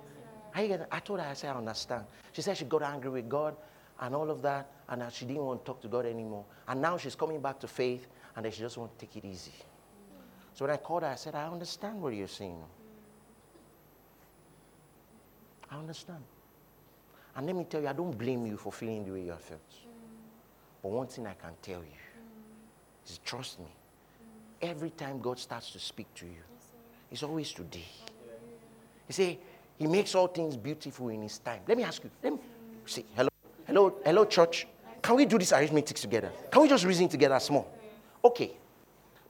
I, I told her, I said, I understand. She said she got angry with God and all of that, and she didn't want to talk to God anymore. And now she's coming back to faith, and she just wants to take it easy. So when I called her, I said, I understand what you're saying. I understand. And let me tell you, I don't blame you for feeling the way you felt. But one thing I can tell you is trust me. Every time God starts to speak to you, it's always today. You see, He makes all things beautiful in His time. Let me ask you. Let me see. Hello. Hello, hello, church. Can we do this arithmetic together? Can we just reason together small? Okay.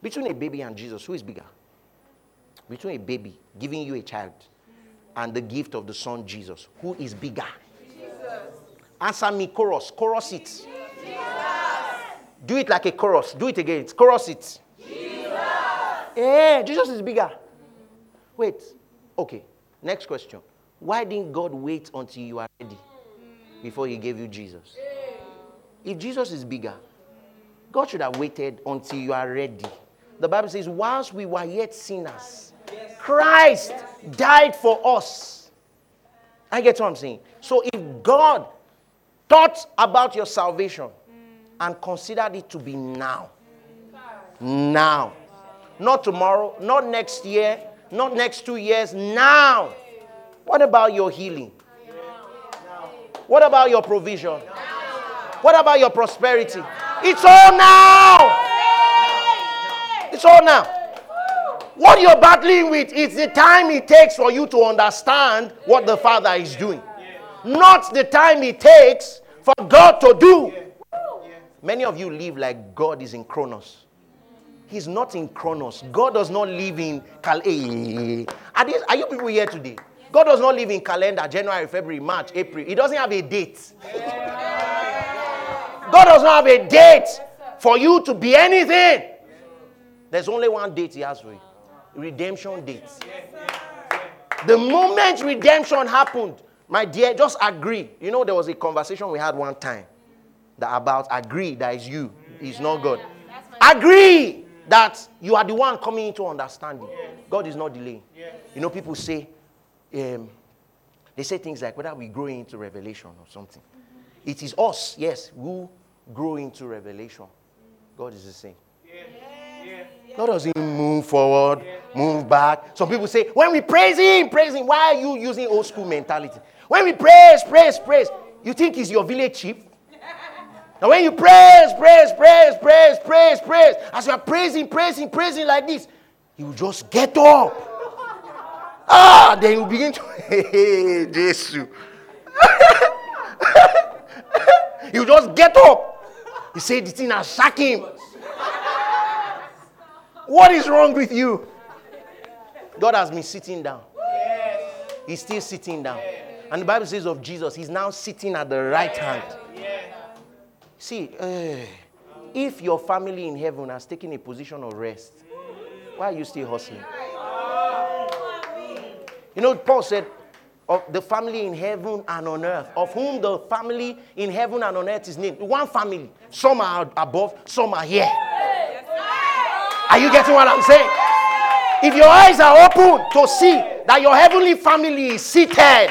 Between a baby and Jesus, who is bigger? Between a baby giving you a child and the gift of the son Jesus, who is bigger? Jesus. Answer me, chorus. Chorus it. Jesus. Do it like a chorus. Do it again. Chorus it. Jesus. Yeah, Jesus is bigger. Wait. Okay. Next question. Why didn't God wait until you are ready before he gave you Jesus? If Jesus is bigger, God should have waited until you are ready. The Bible says, whilst we were yet sinners, Christ died for us. I get what I'm saying. So if God thought about your salvation and considered it to be now, now, not tomorrow, not next year, not next two years, now. What about your healing? What about your provision? What about your prosperity? It's all now. It's all now. What you're battling with is the time it takes for you to understand what the Father is doing, not the time it takes for God to do. Many of you live like God is in Chronos. He's not in Chronos. God does not live in cal- eh, eh, eh, eh, are, these, are you people here today? God does not live in calendar, January, February, March, April. He doesn't have a date. God does not have a date for you to be anything. There's only one date he has for you. Redemption date. The moment redemption happened, my dear, just agree. You know, there was a conversation we had one time that about agree that is you, is not God. Agree that you are the one coming into understanding. God is not delaying. You know, people say, um, they say things like whether we grow into revelation or something. It is us, yes, who grow into revelation. God is the same. God doesn't move forward, move back. Some people say, when we praise Him, praise Him. Why are you using old school mentality? When we praise, praise, praise, you think He's your village chief? Now, when you praise, praise, praise, praise, praise, praise, as you are praising, praising, praising like this, you will just get up. Ah, then you begin to, hey, Jesus. you just get up. He said the thing has shocked him. What is wrong with you? God has been sitting down. He's still sitting down. And the Bible says of Jesus, he's now sitting at the right hand. See, eh, if your family in heaven has taken a position of rest, why are you still hustling? You know, Paul said, of the family in heaven and on earth, of whom the family in heaven and on earth is named. One family. Some are above, some are here. Are you getting what I'm saying? If your eyes are open to see that your heavenly family is seated,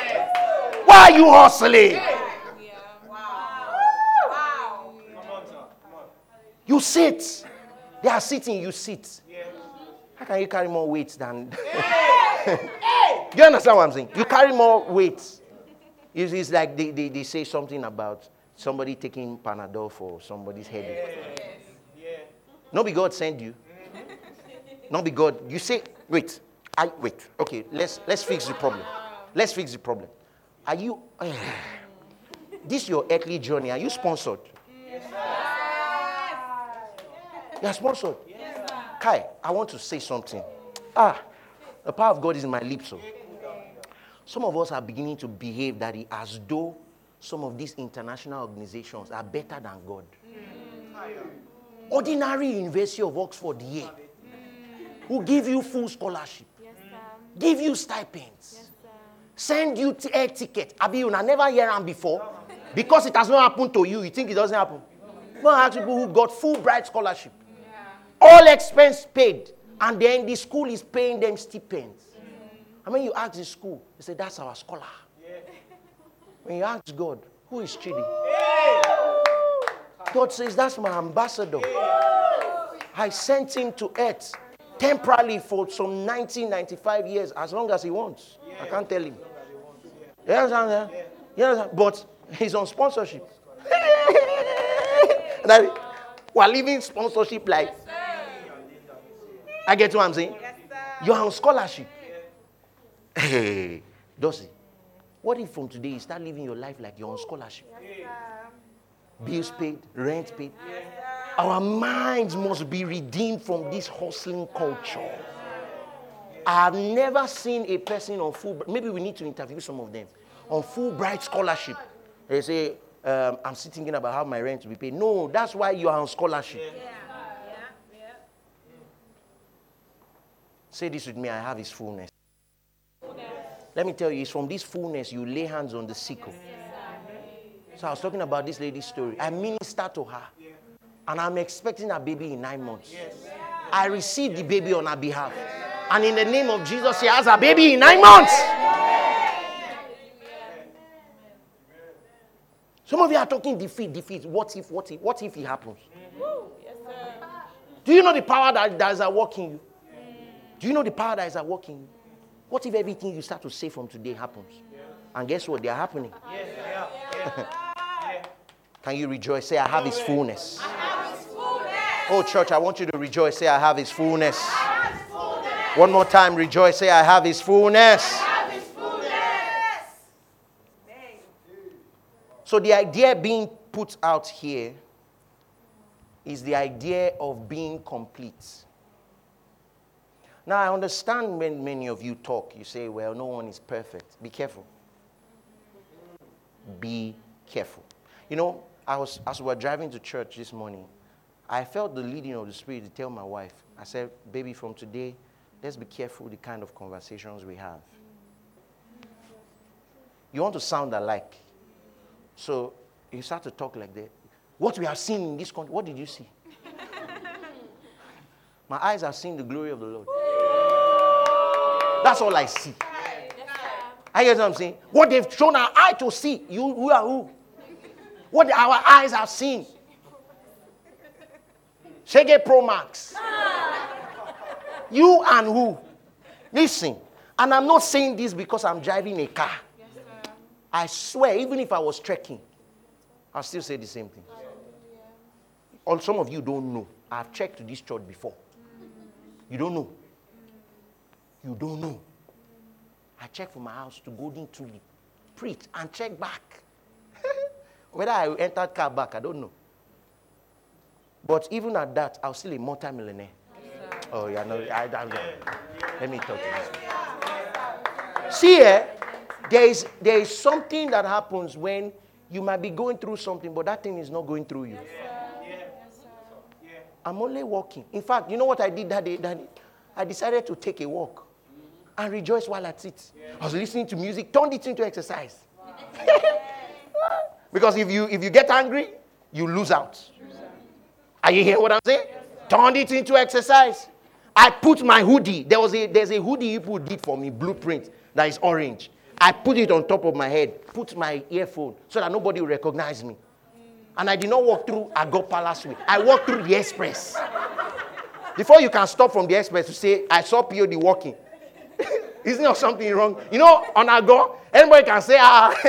why are you hustling? You sit. They are sitting, you sit. How can you carry more weight than. you understand what I'm saying? You carry more weight. It's, it's like they, they, they say something about somebody taking Panadol for somebody's headache. Not be God send you. Not be God. You say, wait, I wait. Okay, let's let's fix the problem. Let's fix the problem. Are you this your earthly journey? Are you sponsored? You are sponsored. Kai, I want to say something. Ah, the power of God is in my lips. So. Some of us are beginning to behave that as though some of these international organizations are better than God. Mm. Ordinary University of Oxford here, mm. who give you full scholarship, give you stipends, send you t- air ticket. Abi, you never hear them before because it has not happened to you. You think it doesn't happen? And ask people who got Fulbright scholarship, all expense paid, and then the school is paying them stipends. I mean, you ask the school, they say that's our scholar. When you ask God, who is Chidi? God says that's my ambassador. I sent him to earth temporarily for some 1995 years, as long as he wants. I can't tell him. You understand? You understand? But he's on sponsorship. We're leaving sponsorship like. I get what I'm saying? You're on scholarship. Hey, Dossie, what if from today you start living your life like you're on scholarship? Bills paid, rent paid. Our minds must be redeemed from this hustling culture. I've never seen a person on full, maybe we need to interview some of them, on Fulbright scholarship. They say, um, I'm still thinking about how my rent will be paid. No, that's why you are on scholarship. Say this with me I have his fullness. Let me tell you, it's from this fullness you lay hands on the sickle. Oh. So I was talking about this lady's story. I minister to her. And I'm expecting a baby in nine months. I received the baby on her behalf. And in the name of Jesus, she has a baby in nine months. Some of you are talking defeat, defeat. What if, what if, what if it happens? Do you know the power that, that is at work in you? Do you know the power that is at work in you? What if everything you start to say from today happens? And guess what? They are happening. Can you rejoice? Say, I have his fullness. Oh, church, I want you to rejoice. Say, I have his fullness. One more time, rejoice. Say, I have his fullness. So, the idea being put out here is the idea of being complete. Now, I understand when many of you talk, you say, well, no one is perfect. Be careful. Be careful. You know, I was, as we were driving to church this morning, I felt the leading of the Spirit to tell my wife, I said, baby, from today, let's be careful the kind of conversations we have. You want to sound alike. So you start to talk like that. What we have seen in this country, what did you see? my eyes have seen the glory of the Lord. That's all I see. I get what I'm saying? What they've shown our eye to see, you who are who? What our eyes have seen. Shege Pro Max. You and who? Listen, and I'm not saying this because I'm driving a car. I swear, even if I was trekking, I'll still say the same thing. Or some of you don't know. I've checked this church before. You don't know. You don't know. I checked from my house to Golden Tulip, preach, and check back. Whether I entered car back, I don't know. But even at that, I was still a multi-millionaire. Yes, oh, yeah, no, I, I, I, let me talk to you. See here, there is, there is something that happens when you might be going through something, but that thing is not going through you. I'm only walking. In fact, you know what I did that day? That day? I decided to take a walk and rejoice while at it. I was listening to music, turned it into exercise. because if you if you get angry, you lose out. Are you hearing what I'm saying? Turned it into exercise. I put my hoodie. There was a there's a hoodie people did for me, blueprint that is orange. I put it on top of my head, put my earphone so that nobody will recognize me. And I did not walk through Ago Palace Way. I walked through the express. Before you can stop from the express to say, I saw POD walking. Isn't there something wrong? You know, on our go, anybody can say, ah,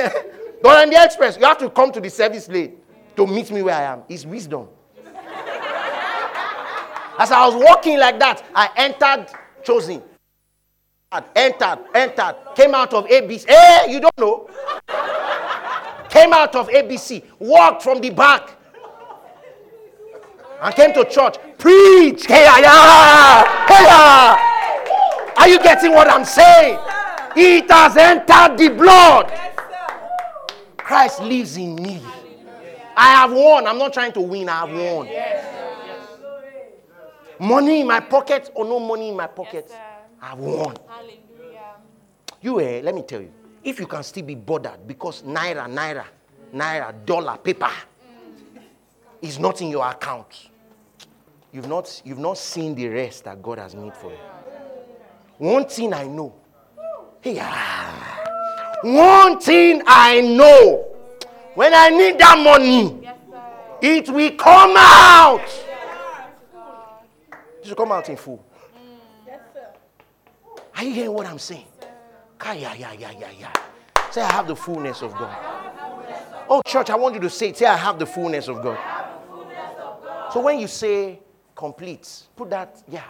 but on the express, you have to come to the service lane to meet me where I am. It's wisdom. As I was walking like that, I entered chosen. Entered, entered, came out of ABC. Hey, you don't know. came out of ABC, walked from the back, and came to church. Preach. Hey, hey, Are you getting what I'm saying? It has entered the blood. Christ lives in me. I have won. I'm not trying to win, I have won. Money in my pocket or no money in my pocket, I've won. You, eh, let me tell you, if you can still be bothered because naira, naira, naira, dollar, paper is not in your account, you've not, you've not seen the rest that God has made for you. One thing I know, yeah, one thing I know, when I need that money, it will come out. It will come out in full. Are you hearing what I'm saying? Yeah, yeah, yeah, yeah, yeah. Say, I have the fullness of God. Oh, church, I want you to say, say, I have the fullness of God. So when you say complete, put that, yeah.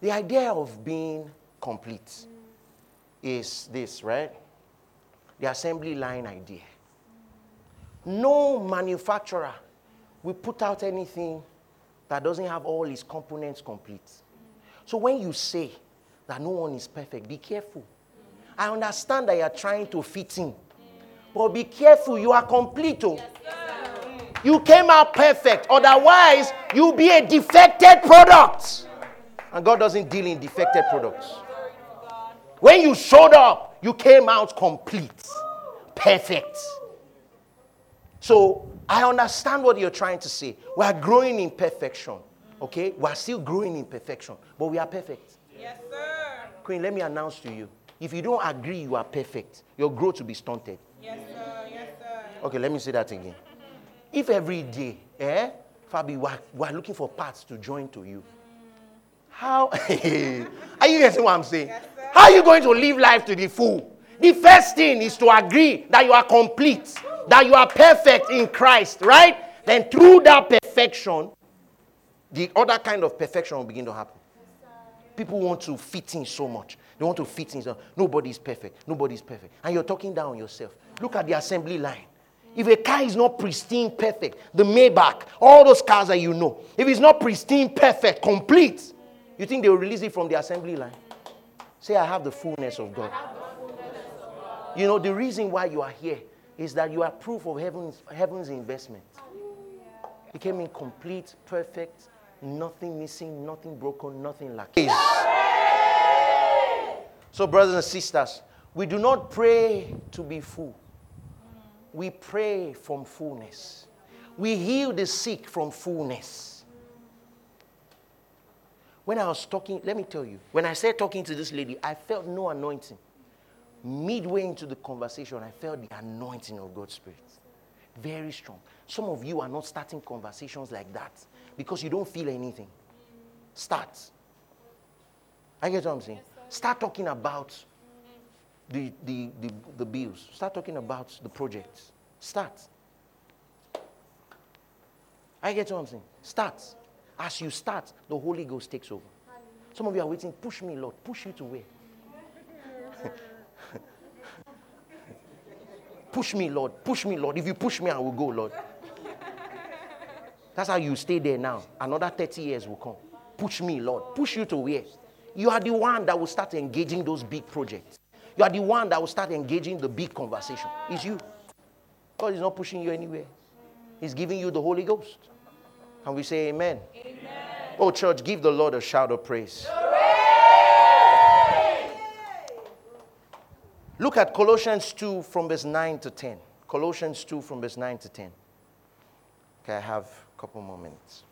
The idea of being complete is this, right? The assembly line idea. No manufacturer will put out anything that doesn't have all its components complete. So when you say that no one is perfect, be careful. I understand that you are trying to fit in. But be careful, you are complete. Oh. You came out perfect. Otherwise, you'll be a defected product. And God doesn't deal in defected products. When you showed up, you came out complete, perfect. So I understand what you're trying to say. We are growing in perfection. Okay? We are still growing in perfection, but we are perfect. Yes, sir. Queen, let me announce to you. If you don't agree you are perfect, your growth will be stunted. Yes, sir. Yes, sir. Okay, let me say that again. If every day, eh, Fabi, we are, we are looking for parts to join to you, how are you getting what I'm saying? Yes, how are you going to live life to the full? The first thing is to agree that you are complete, that you are perfect in Christ, right? Then through that perfection, the other kind of perfection will begin to happen. People want to fit in so much. They want to fit in. So nobody is perfect. Nobody is perfect. And you're talking down on yourself. Look at the assembly line. If a car is not pristine, perfect, the Maybach, all those cars that you know, if it's not pristine, perfect, complete, you think they will release it from the assembly line? Say, I have the fullness of God. You know, the reason why you are here is that you are proof of heaven's, heaven's investment. You came in complete, perfect, nothing missing, nothing broken, nothing lacking. So, brothers and sisters, we do not pray to be full. We pray from fullness. We heal the sick from fullness. When I was talking, let me tell you, when I started talking to this lady, I felt no anointing. Midway into the conversation, I felt the anointing of God's Spirit. Very strong. Some of you are not starting conversations like that because you don't feel anything. Start. I get what I'm saying? Start talking about the, the, the, the bills. Start talking about the projects. Start. I get what I'm saying? Start. As you start, the Holy Ghost takes over. Some of you are waiting, push me, Lord. Push you to where? push me, Lord. Push me, Lord. If you push me, I will go, Lord. That's how you stay there now. Another 30 years will come. Push me, Lord. Push you to where? You are the one that will start engaging those big projects. You are the one that will start engaging the big conversation. It's you. God is not pushing you anywhere. He's giving you the Holy Ghost. And we say amen. amen. Oh, church, give the Lord a shout of praise. Look at Colossians 2 from verse 9 to 10. Colossians 2 from verse 9 to 10. Okay, I have a couple more minutes.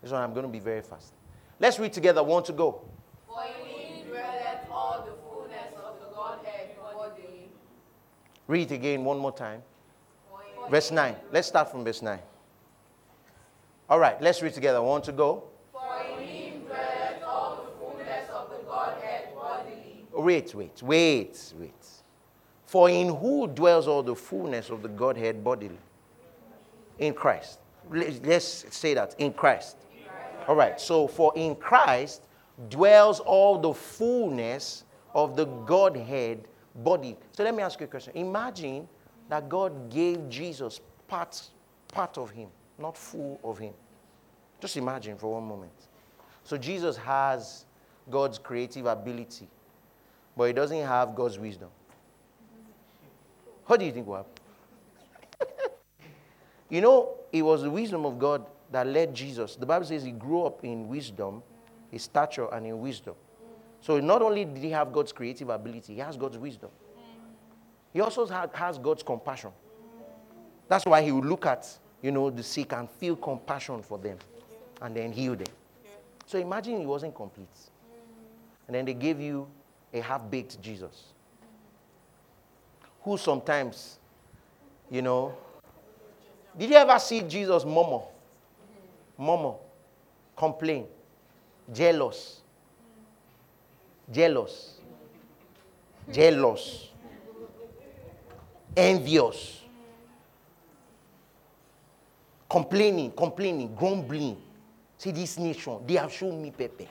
This one I'm going to be very fast. Let's read together. Want to go? For in him dwelleth all the fullness of the Godhead bodily. Read it again one more time. Verse 9. Let's start from verse 9. All right, let's read together. Want to go? For in him dwelleth all the fullness of the Godhead bodily. Wait, wait, wait, wait. For in who dwells all the fullness of the Godhead bodily? In Christ. Let- Let's say that. In Christ. All right, so for in Christ dwells all the fullness of the Godhead body. So let me ask you a question. Imagine that God gave Jesus part, part of him, not full of him. Just imagine for one moment. So Jesus has God's creative ability, but he doesn't have God's wisdom. What do you think will happen? you know, it was the wisdom of God that led Jesus. The Bible says he grew up in wisdom, his stature, and in wisdom. So not only did he have God's creative ability, he has God's wisdom. He also has God's compassion. That's why he would look at, you know, the sick and feel compassion for them and then heal them. So imagine it wasn't complete. And then they gave you a half-baked Jesus. Who sometimes, you know, did you ever see Jesus murmur? Murmur, complain, jealous, jealous, jealous, envious, complaining, complaining, grumbling. See, this nation, they have shown me Pepe.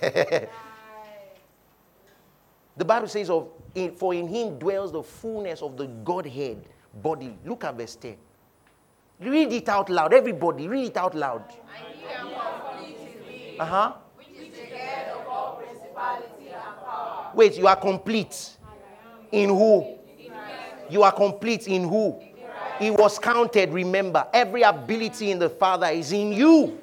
the Bible says, of, For in him dwells the fullness of the Godhead body. Look at verse 10. Read it out loud. Everybody, read it out loud. Uh huh. which is the head of all principality and power. Wait, you are complete. In who? You are complete in who? It was counted, remember. Every ability in the Father is in you.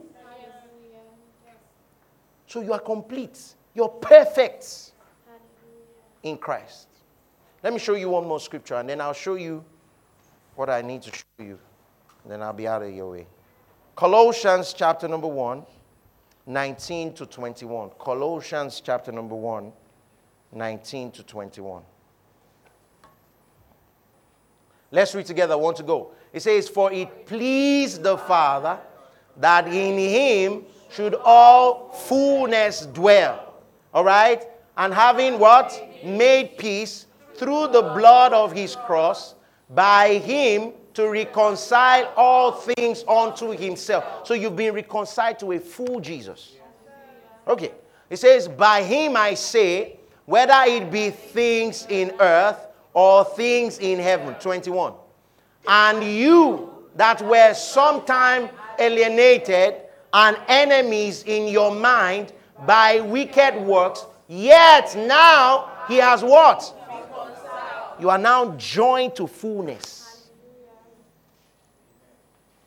So you are complete. You're perfect in Christ. Let me show you one more scripture and then I'll show you what I need to show you. Then I'll be out of your way. Colossians chapter number 1, 19 to 21. Colossians chapter number 1, 19 to 21. Let's read together. Want to go. It says, For it pleased the Father that in him should all fullness dwell. All right? And having what? Made peace through the blood of his cross, by him to reconcile all things unto himself. So you've been reconciled to a full Jesus. Okay. It says, By him I say, whether it be things in earth or things in heaven. 21. And you that were sometime alienated and enemies in your mind by wicked works, yet now he has what? You are now joined to fullness.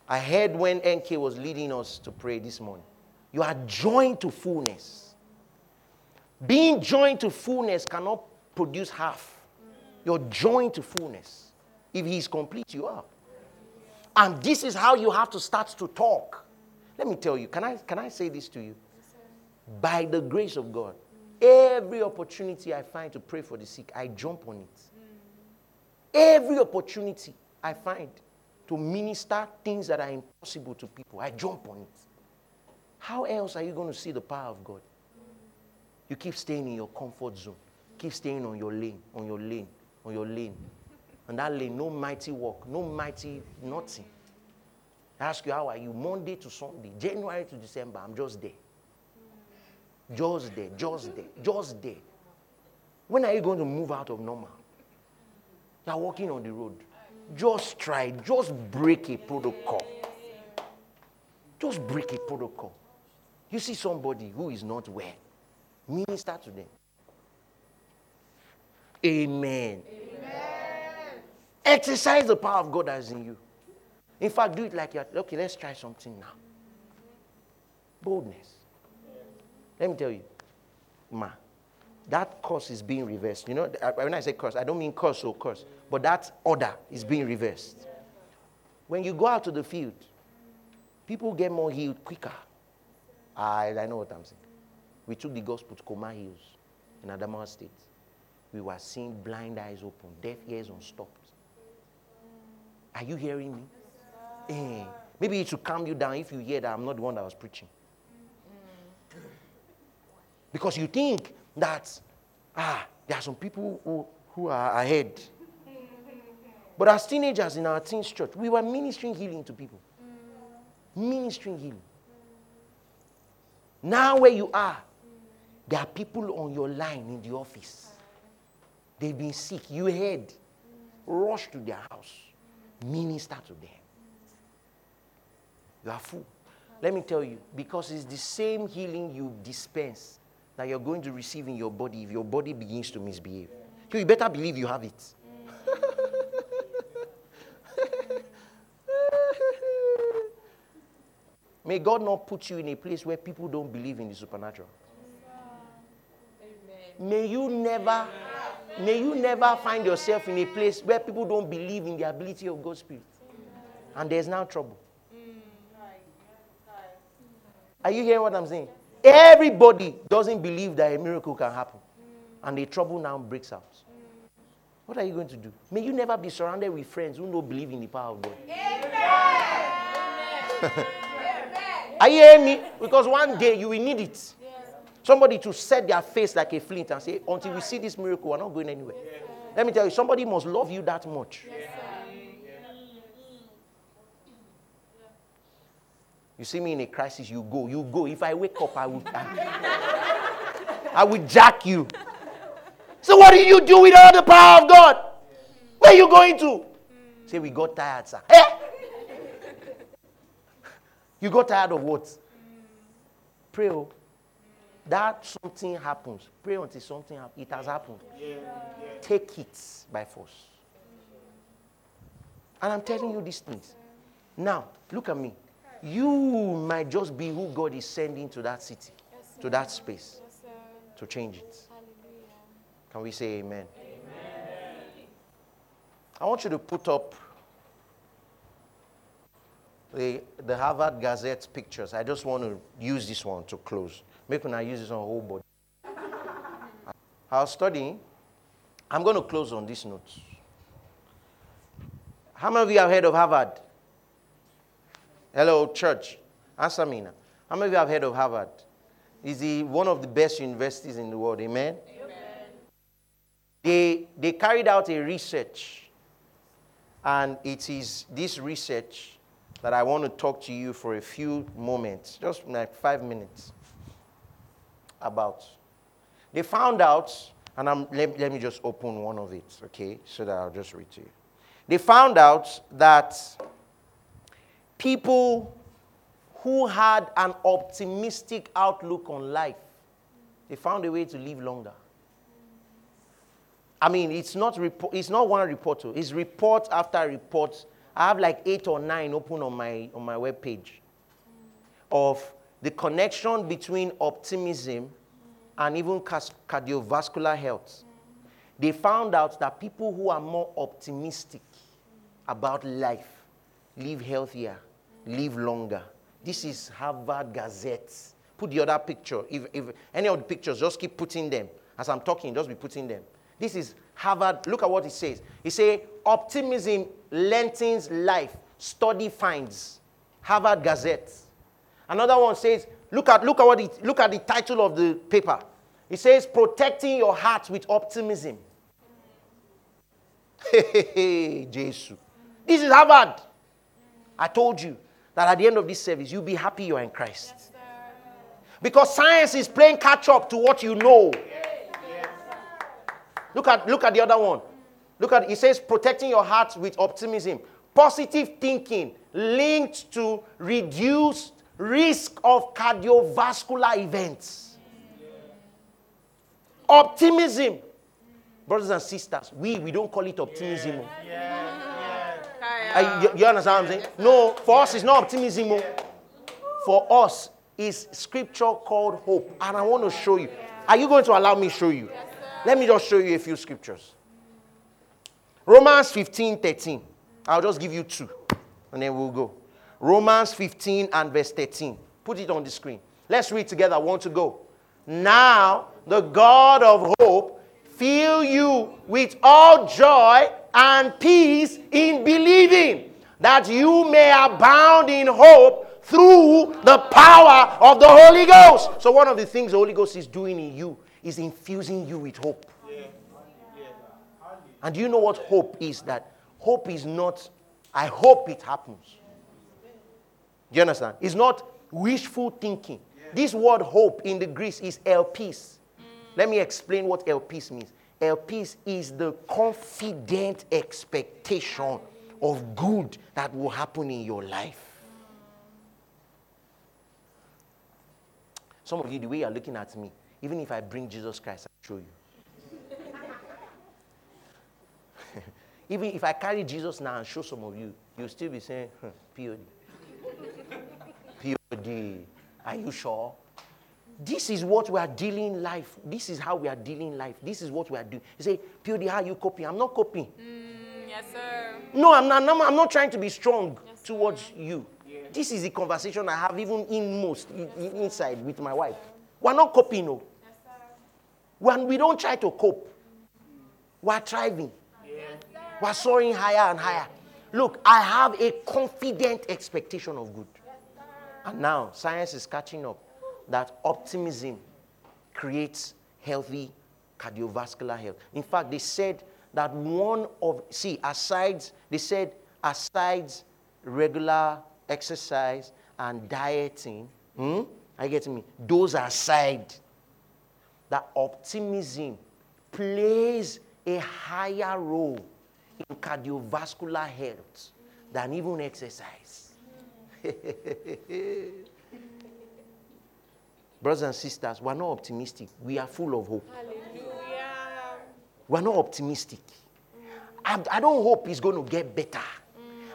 I heard when NK was leading us to pray this morning. You are joined to fullness. Being joined to fullness cannot produce half. You're joined to fullness. If He's complete, you are. And this is how you have to start to talk. Let me tell you, can I, can I say this to you? By the grace of God, every opportunity I find to pray for the sick, I jump on it. Every opportunity I find to minister things that are impossible to people, I jump on it. How else are you going to see the power of God? You keep staying in your comfort zone, keep staying on your lane, on your lane, on your lane. And that lane, no mighty work, no mighty nothing. I ask you, how are you? Monday to Sunday, January to December, I'm just there. Just there, just there, just there. When are you going to move out of normal? You are walking on the road. Just try, just break a protocol. Just break a protocol. You see somebody who is not well, minister to them. Amen. Amen. Exercise the power of God that is in you. In fact, do it like you're okay. Let's try something now. Boldness. Let me tell you, ma, that curse is being reversed. You know, when I say curse, I don't mean curse or oh, curse, but that order is being reversed. When you go out to the field, people get more healed quicker. I, I know what I'm saying. We took the gospel to Koma Hills in Adamawa State. We were seeing blind eyes open, deaf ears unstopped. Are you hearing me? Eh, maybe it should calm you down if you hear that I'm not the one that was preaching. Because you think that, ah, there are some people who, who are ahead. But as teenagers in our teens church, we were ministering healing to people. Ministering healing. Now, where you are, there are people on your line in the office. They've been sick. You heard. Rush to their house. Minister to them. You are full. Let me tell you, because it's the same healing you dispense that you're going to receive in your body if your body begins to misbehave. So you better believe you have it. May God not put you in a place where people don't believe in the supernatural. May you never, may you never find yourself in a place where people don't believe in the ability of God's Spirit. And there's now trouble. Are you hearing what I'm saying? Everybody doesn't believe that a miracle can happen. And the trouble now breaks out. What are you going to do? May you never be surrounded with friends who don't believe in the power of God. are you hearing me? Because one day you will need it. Somebody to set their face like a flint and say, until we see this miracle, we're not going anywhere. Let me tell you, somebody must love you that much. You see me in a crisis, you go, you go. If I wake up, I will, I, I will jack you. So what do you do with all the power of God? Where are you going to? Say we got tired, sir. Eh? You got tired of what? Pray. Oh. That something happens. Pray until something happens. It has happened. Take it by force. And I'm telling you these things. Now, look at me you might just be who God is sending to that city. Yes, to that space Yes, to change it. Hallelujah. Can we say amen? I want you to put up the, the Harvard Gazette pictures. I just want to use this one to close. Make when I use this on whole body. I was studying. I'm going to close on this note. How many of you have heard of Harvard? Hello, church. Answer me now. How many of you have heard of Harvard? Is the one of the best universities in the world? Amen? Amen. They, they carried out a research, and it is this research that I want to talk to you for a few moments, just like five minutes, about. They found out, and I'm, let, let me just open one of it, okay, so that I'll just read to you. They found out that people who had an optimistic outlook on life, they found a way to live longer. I mean, it's not, it's not one report, oh, it's report after report. I have like eight or nine open on my, on my webpage of the connection between optimism and even cardiovascular health. They found out that people who are more optimistic about life live healthier, live longer. This is Harvard Gazette. Put the other picture. If, if any of the pictures, just keep putting them. As I'm talking, just be putting them. This is Harvard. Look at what it says. It says, optimism lengthens life. Study finds. Harvard Gazette. Another one says, look at, look at what it, look at the title of the paper. It says, protecting your heart with optimism. Hey, hey, hey, Jesus. This is Harvard. I told you that at the end of this service, you'll be happy you are in Christ. Yes. Because science is playing catch up to what you know. Look at, look at the other one. Look at it says protecting your heart with optimism. Positive thinking linked to reduced risk of cardiovascular events. Optimism. Brothers and sisters, we, we don't call it optimism. Uh, you, you understand what I'm saying? No, for us, it's not optimism. For us, it's scripture called hope. And I want to show you. Are you going to allow me to show you? Let me just show you a few scriptures. Romans 15, 13. I'll just give you two. And then we'll go. Romans 15 and verse 13. Put it on the screen. Let's read together. I want to go. Now, the God of hope fill you with all joy and peace in believing, that you may abound in hope through the power of the Holy Ghost. So, one of the things the Holy Ghost is doing in you is infusing you with hope. And do you know what hope is? That hope is not, I hope it happens. Do you understand? It's not wishful thinking. This word hope in the Greek is elpis. Let me explain what elpis means. Elpis is the confident expectation of good that will happen in your life. Some of you, the way you're looking at me, even if I bring Jesus Christ, I'll show you. even if I carry Jesus now and show some of you, you'll still be saying, huh, POD. POD. Are you sure? This is what we are dealing life. This is how we are dealing life. This is what we are doing. You say, POD, how are you coping? I'm not coping. Mm, yes, sir. No, I'm not, I'm not trying to be strong towards you. This is the conversation I have even in most in, in- inside with my wife. We're not coping, no. When we don't try to cope, we're thriving. We're soaring higher and higher. Look, I have a confident expectation of good. And now science is catching up that optimism creates healthy cardiovascular health. In fact, they said that one of, see, aside, they said, aside regular exercise and dieting, hmm, you getting me? Those aside, that optimism plays a higher role in cardiovascular health than even exercise. Brothers and sisters, we're not optimistic. We are full of hope. Hallelujah. We're not optimistic. I, I don't hope it's going to get better.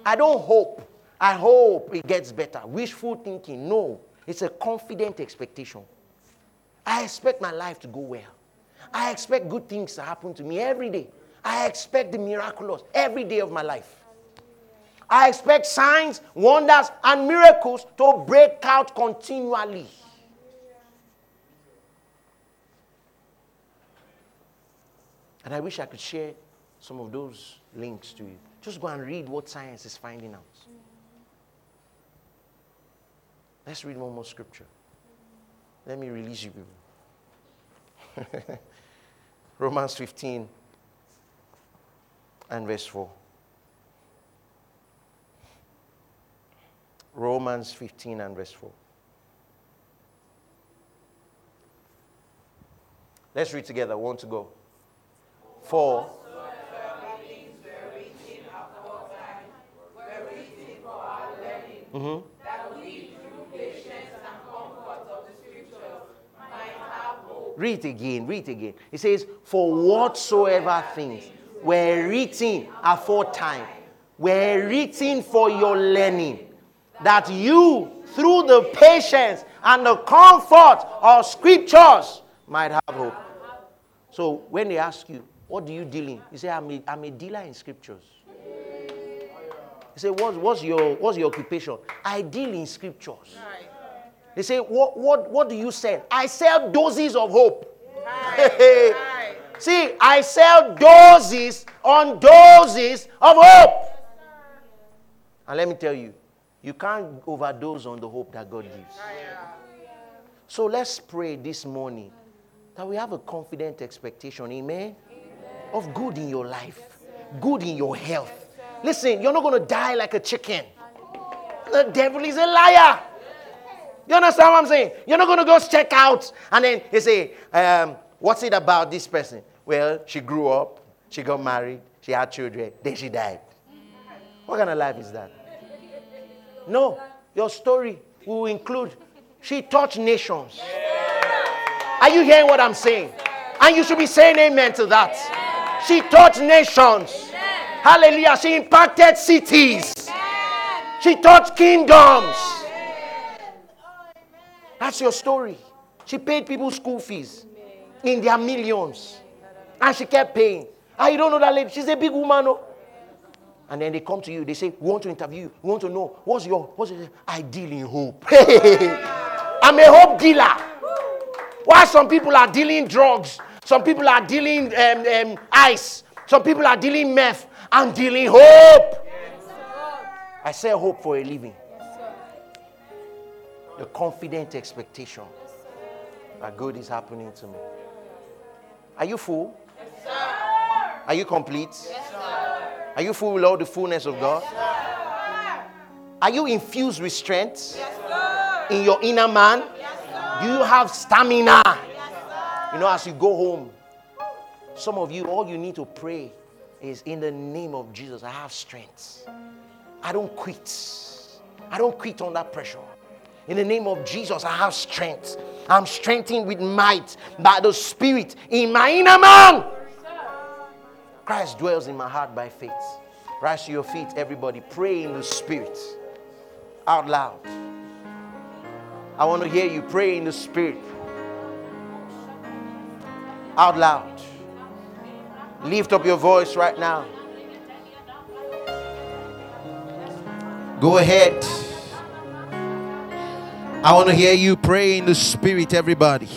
I don't hope. I hope it gets better. Wishful thinking. No. It's a confident expectation. I expect my life to go well. I expect good things to happen to me every day. I expect the miraculous every day of my life. I expect signs, wonders, and miracles to break out continually. And I wish I could share some of those links to you. Just go and read what science is finding out. Let's read one more scripture. Let me release you people. Romans 15 and verse 4. Romans 15 and verse 4. Let's read together. One to go. For Mm-hmm. Read again, read again. It says, For whatsoever things were written aforetime were written for your learning, that you, through the patience and the comfort of scriptures, might have hope. So when they ask you, What do you deal in? You say, I'm a, I'm a dealer in scriptures. You say, what's, what's, your, what's your occupation? I deal in scriptures. They say, what, what, what do you sell? I sell doses of hope. See, I sell doses on doses of hope. And let me tell you, you can't overdose on the hope that God gives. So let's pray this morning that we have a confident expectation, amen, of good in your life, good in your health. Listen, you're not going to die like a chicken. The devil is a liar. You understand what I'm saying? You're not going to go check out and then you say, um, What's it about this person? Well, she grew up, she got married, she had children, then she died. What kind of life is that? No, your story will include she touched nations. Are you hearing what I'm saying? And you should be saying amen to that. She touched nations. Hallelujah. She impacted cities. She touched kingdoms. That's your story. She paid people school fees in their millions. And she kept paying. I you don't know that lady. She's a big woman. No? And then they come to you. They say, We want to interview you. We want to know what's your what's your I deal in hope. I'm a hope dealer. Why some people are dealing drugs, some people are dealing um, um, ice, some people are dealing meth. I'm dealing hope. I sell hope for a living. The confident expectation that good is happening to me. Are you full? Are you complete? Are you full with all the fullness of God? Are you infused with strength in your inner man? Do you have stamina? You know, as you go home, some of you, all you need to pray is in the name of Jesus, I have strength. I don't quit. I don't quit under pressure. In the name of Jesus, I have strength. I'm strengthened with might by the Spirit in my inner man. Christ dwells in my heart by faith. Rise to your feet, everybody. Pray in the Spirit out loud. I want to hear you pray in the Spirit out loud. Lift up your voice right now. Go ahead. I want to hear you pray in the Spirit, everybody.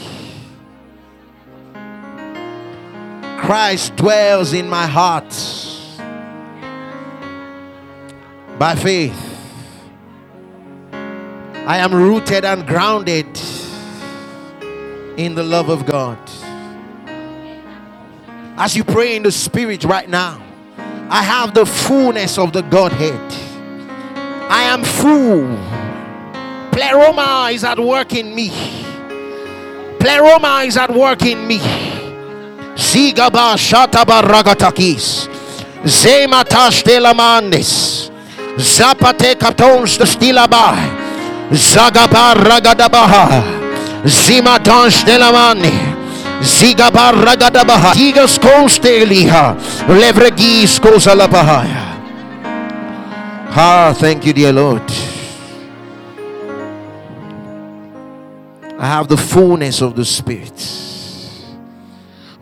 Christ dwells in my heart by faith. I am rooted and grounded in the love of God. As you pray in the Spirit right now, I have the fullness of the Godhead. I am full. Pleroma is at work in me. Pleroma is at work in me. Sigaba shataba ragatakis. Zematash delamandes. Zapate katons the stilabai. Zagaba ragadabaha. Zimatansh delamani. Zigabar ragadabaha. Tigas kosteliha. Levregis kosalabahaya. Ah, thank you, dear Lord. I have the fullness of the Spirit.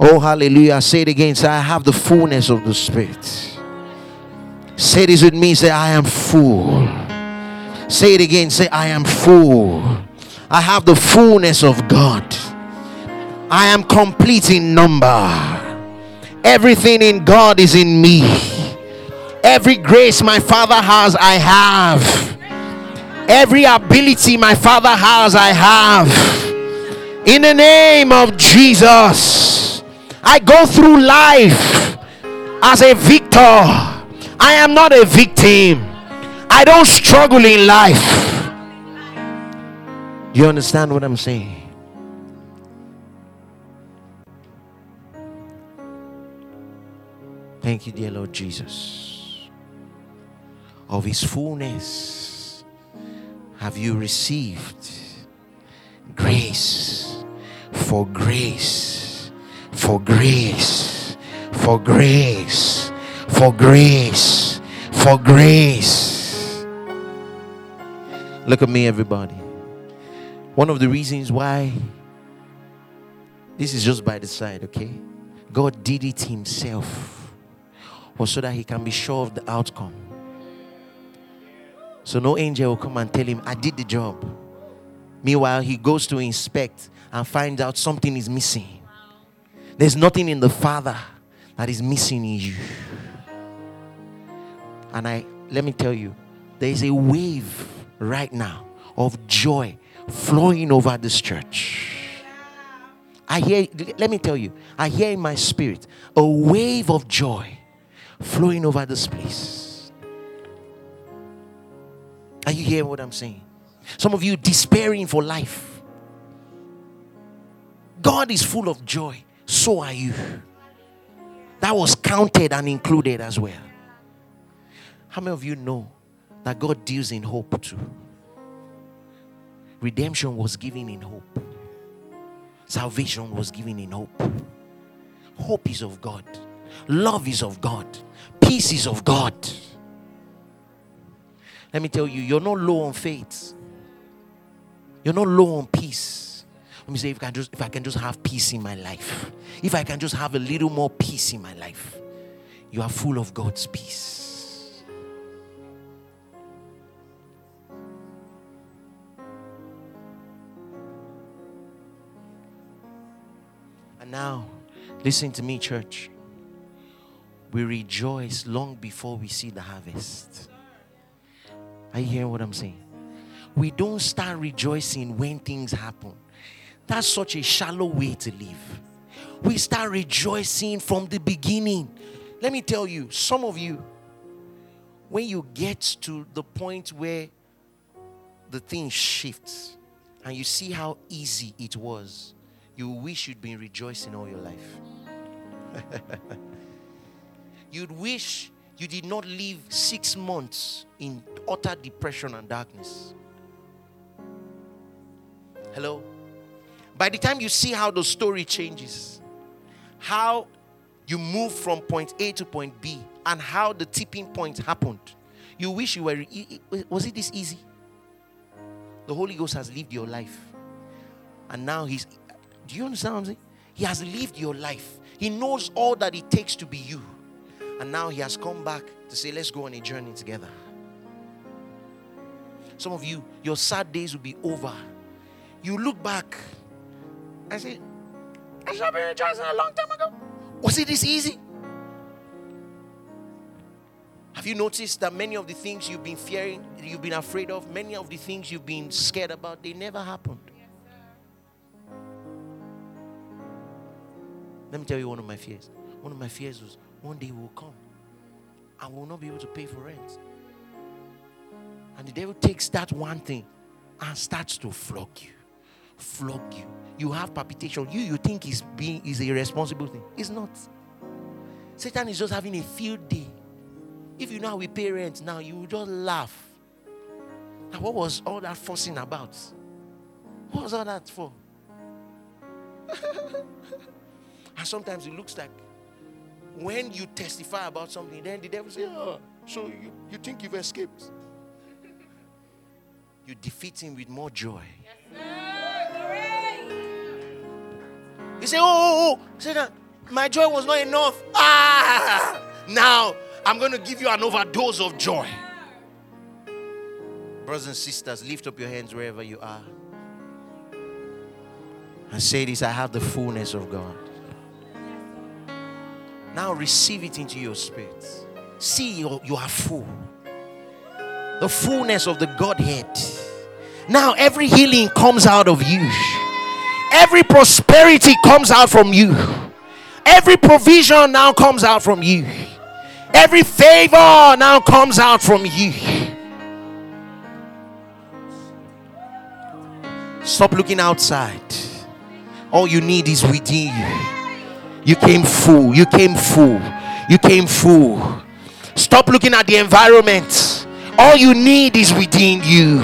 Oh, hallelujah. Say it again. Say, I have the fullness of the Spirit. Say this with me. Say, I am full. Say it again. Say, I am full. I have the fullness of God. I am complete in number. Everything in God is in me. Every grace my Father has, I have. Every ability my Father has, I have. In the name of Jesus, I go through life as a victor. I am not a victim. I don't struggle in life. Do you understand what I'm saying? Thank you, dear Lord Jesus. Of His fullness have you received grace for grace, for grace, for grace, for grace, for grace. Look at me, everybody. One of the reasons why this is just by the side, okay? God did it Himself was so that he can be sure of the outcome. So no angel will come and tell him, I did the job. Meanwhile, he goes to inspect and finds out something is missing. There's nothing in the Father that is missing in you. And I let me tell you, there is a wave right now of joy flowing over this church. I hear, let me tell you, I hear in my spirit a wave of joy flowing over this place. Are you hearing what I'm saying? Some of you despairing for life. God is full of joy. So are you. That was counted and included as well. How many of you know that God deals in hope too? Redemption was given in hope, salvation was given in hope. Hope is of God, love is of God, peace is of God. Let me tell you, you're not low on faith. You're not low on peace. Let me say, if I, can just, if I can just have peace in my life, if I can just have a little more peace in my life, you are full of God's peace. And now, listen to me, church. We rejoice long before we see the harvest. Are you hearing what I'm saying? We don't start rejoicing when things happen. That's such a shallow way to live. We start rejoicing from the beginning. Let me tell you, some of you, when you get to the point where the thing shifts and you see how easy it was, you wish you'd been rejoicing all your life. you'd wish you did not live six months in utter depression and darkness. Hello? By the time you see how the story changes, how you move from point A to point B, and how the tipping point happened, you wish you were. Was it this easy? The Holy Ghost has lived your life. And now He's. Do you understand what I'm saying? He has lived your life. He knows all that it takes to be you. And now He has come back to say, let's go on a journey together. Some of you, your sad days will be over. You look back and say, I should have been rejoicing a long time ago. Was it this easy? Have you noticed that many of the things you've been fearing, you've been afraid of, many of the things you've been scared about, they never happened? Let me tell you one of my fears. One of my fears was one day will come and will not be able to pay for rent. And the devil takes that one thing and starts to flog you. Flog you. You have palpitation. You you think is being is a responsible thing. It's not. Satan is just having a field day. If you know how we pay rent now, you will just laugh. Now, what was all that fussing about? What was all that for? and sometimes it looks like when you testify about something, then the devil says, oh, so you, you think you've escaped? You defeat him with more joy. Yes, You say, oh, oh, oh. Say that my joy was not enough. Ah, now I'm going to give you an overdose of joy. Brothers and sisters, lift up your hands wherever you are. And say this I have the fullness of God. Now receive it into your spirit. See, you, you are full. The fullness of the Godhead. Now every healing comes out of you, every prosperity comes out from you, every provision now comes out from you, every favor now comes out from you. Stop looking outside. All you need is within you. You came full. You came full. You came full. Stop looking at the environment. All you need is within you.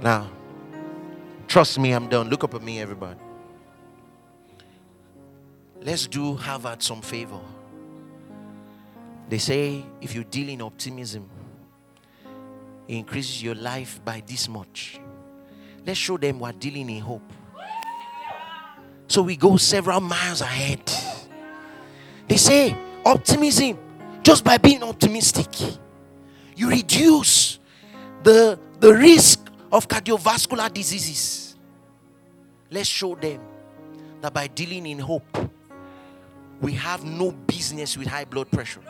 Now, trust me, I'm done. Look up at me, everybody. Let's do Harvard some favor. They say if you deal in optimism, increases your life by this much. Let's show them we're dealing in hope. So we go several miles ahead. They say optimism, just by being optimistic, you reduce the, the risk of cardiovascular diseases. Let's show them that by dealing in hope, we have no business with high blood pressure.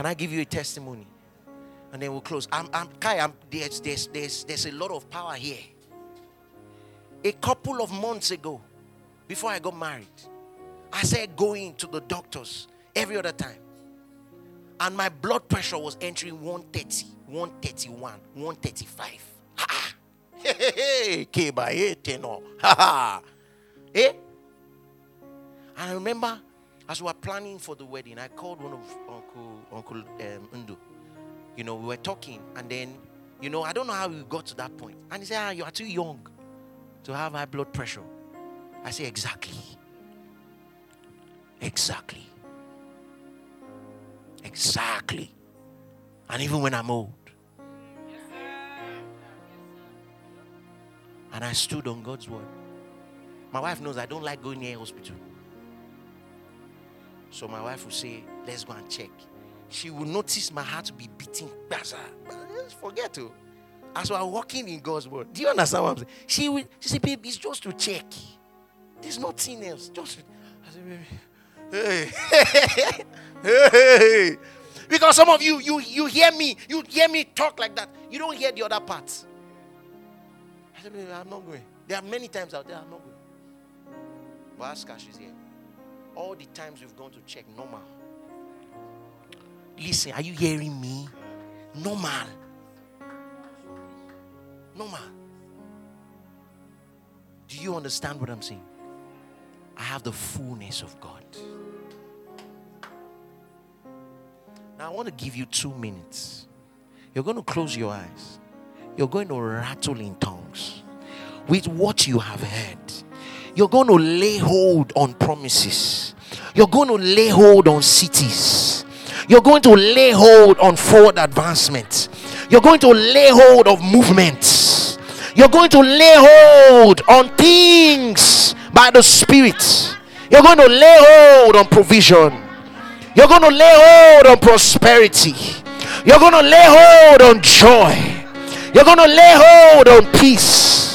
Can I give you a testimony? And then we'll close. I'm, I'm Kai, I'm, there's, there's, there's, there's a lot of power here. A couple of months ago, before I got married, I said going to the doctors every other time. And my blood pressure was entering 130, 131, 135. Ha Hey, hey, eight, no. Ha ha. Eh? And I remember as we were planning for the wedding, I called one of Uncle Uncle um, Undu. You know, we were talking, and then, you know, I don't know how we got to that point. And he said, Ah, you are too young to have high blood pressure. I say, Exactly. Exactly. Exactly. And even when I'm old. And I stood on God's word. My wife knows I don't like going near hospital. So my wife will say, Let's go and check. She will notice my heart be beating. Forget to. As we are walking in God's word. Do you understand what I'm saying? She will she say, babe, it's just to check. There's nothing else. Just I said, baby. Hey. hey. Because some of you, you you hear me, you hear me talk like that. You don't hear the other parts. I said, I'm not going. There are many times out there, I'm not going. But ask her, she's here all the times we've gone to check, normal. Listen, are you hearing me? Normal. Normal. Do you understand what I'm saying? I have the fullness of God. Now, I want to give you two minutes. You're going to close your eyes. You're going to rattle in tongues with what you have heard. You're going to lay hold on promises. You're going to lay hold on cities. You're going to lay hold on forward advancement. You're going to lay hold of movements. You're going to lay hold on things by the Spirit. You're going to lay hold on provision. You're going to lay hold on prosperity. You're going to lay hold on joy. You're going to lay hold on peace.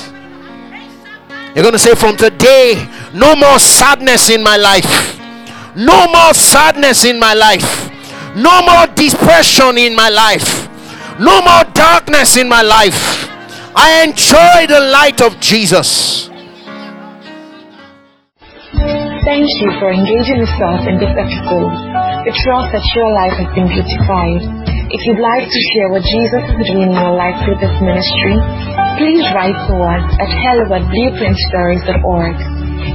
You're going to say, From today, no more sadness in my life. No more sadness in my life. No more depression in my life. No more darkness in my life. I enjoy the light of Jesus. Thank you for engaging with us in this episode. We trust that your life has been beautified. If you'd like to share what Jesus is doing in your life through this ministry, please write to us at hello at blueprintstories.org.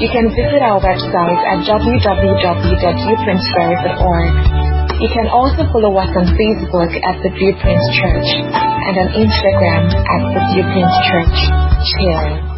You can visit our website at www.blueprintstories.org. You can also follow us on Facebook at The Blueprint Church and on Instagram at The Blueprint Church. Cheers.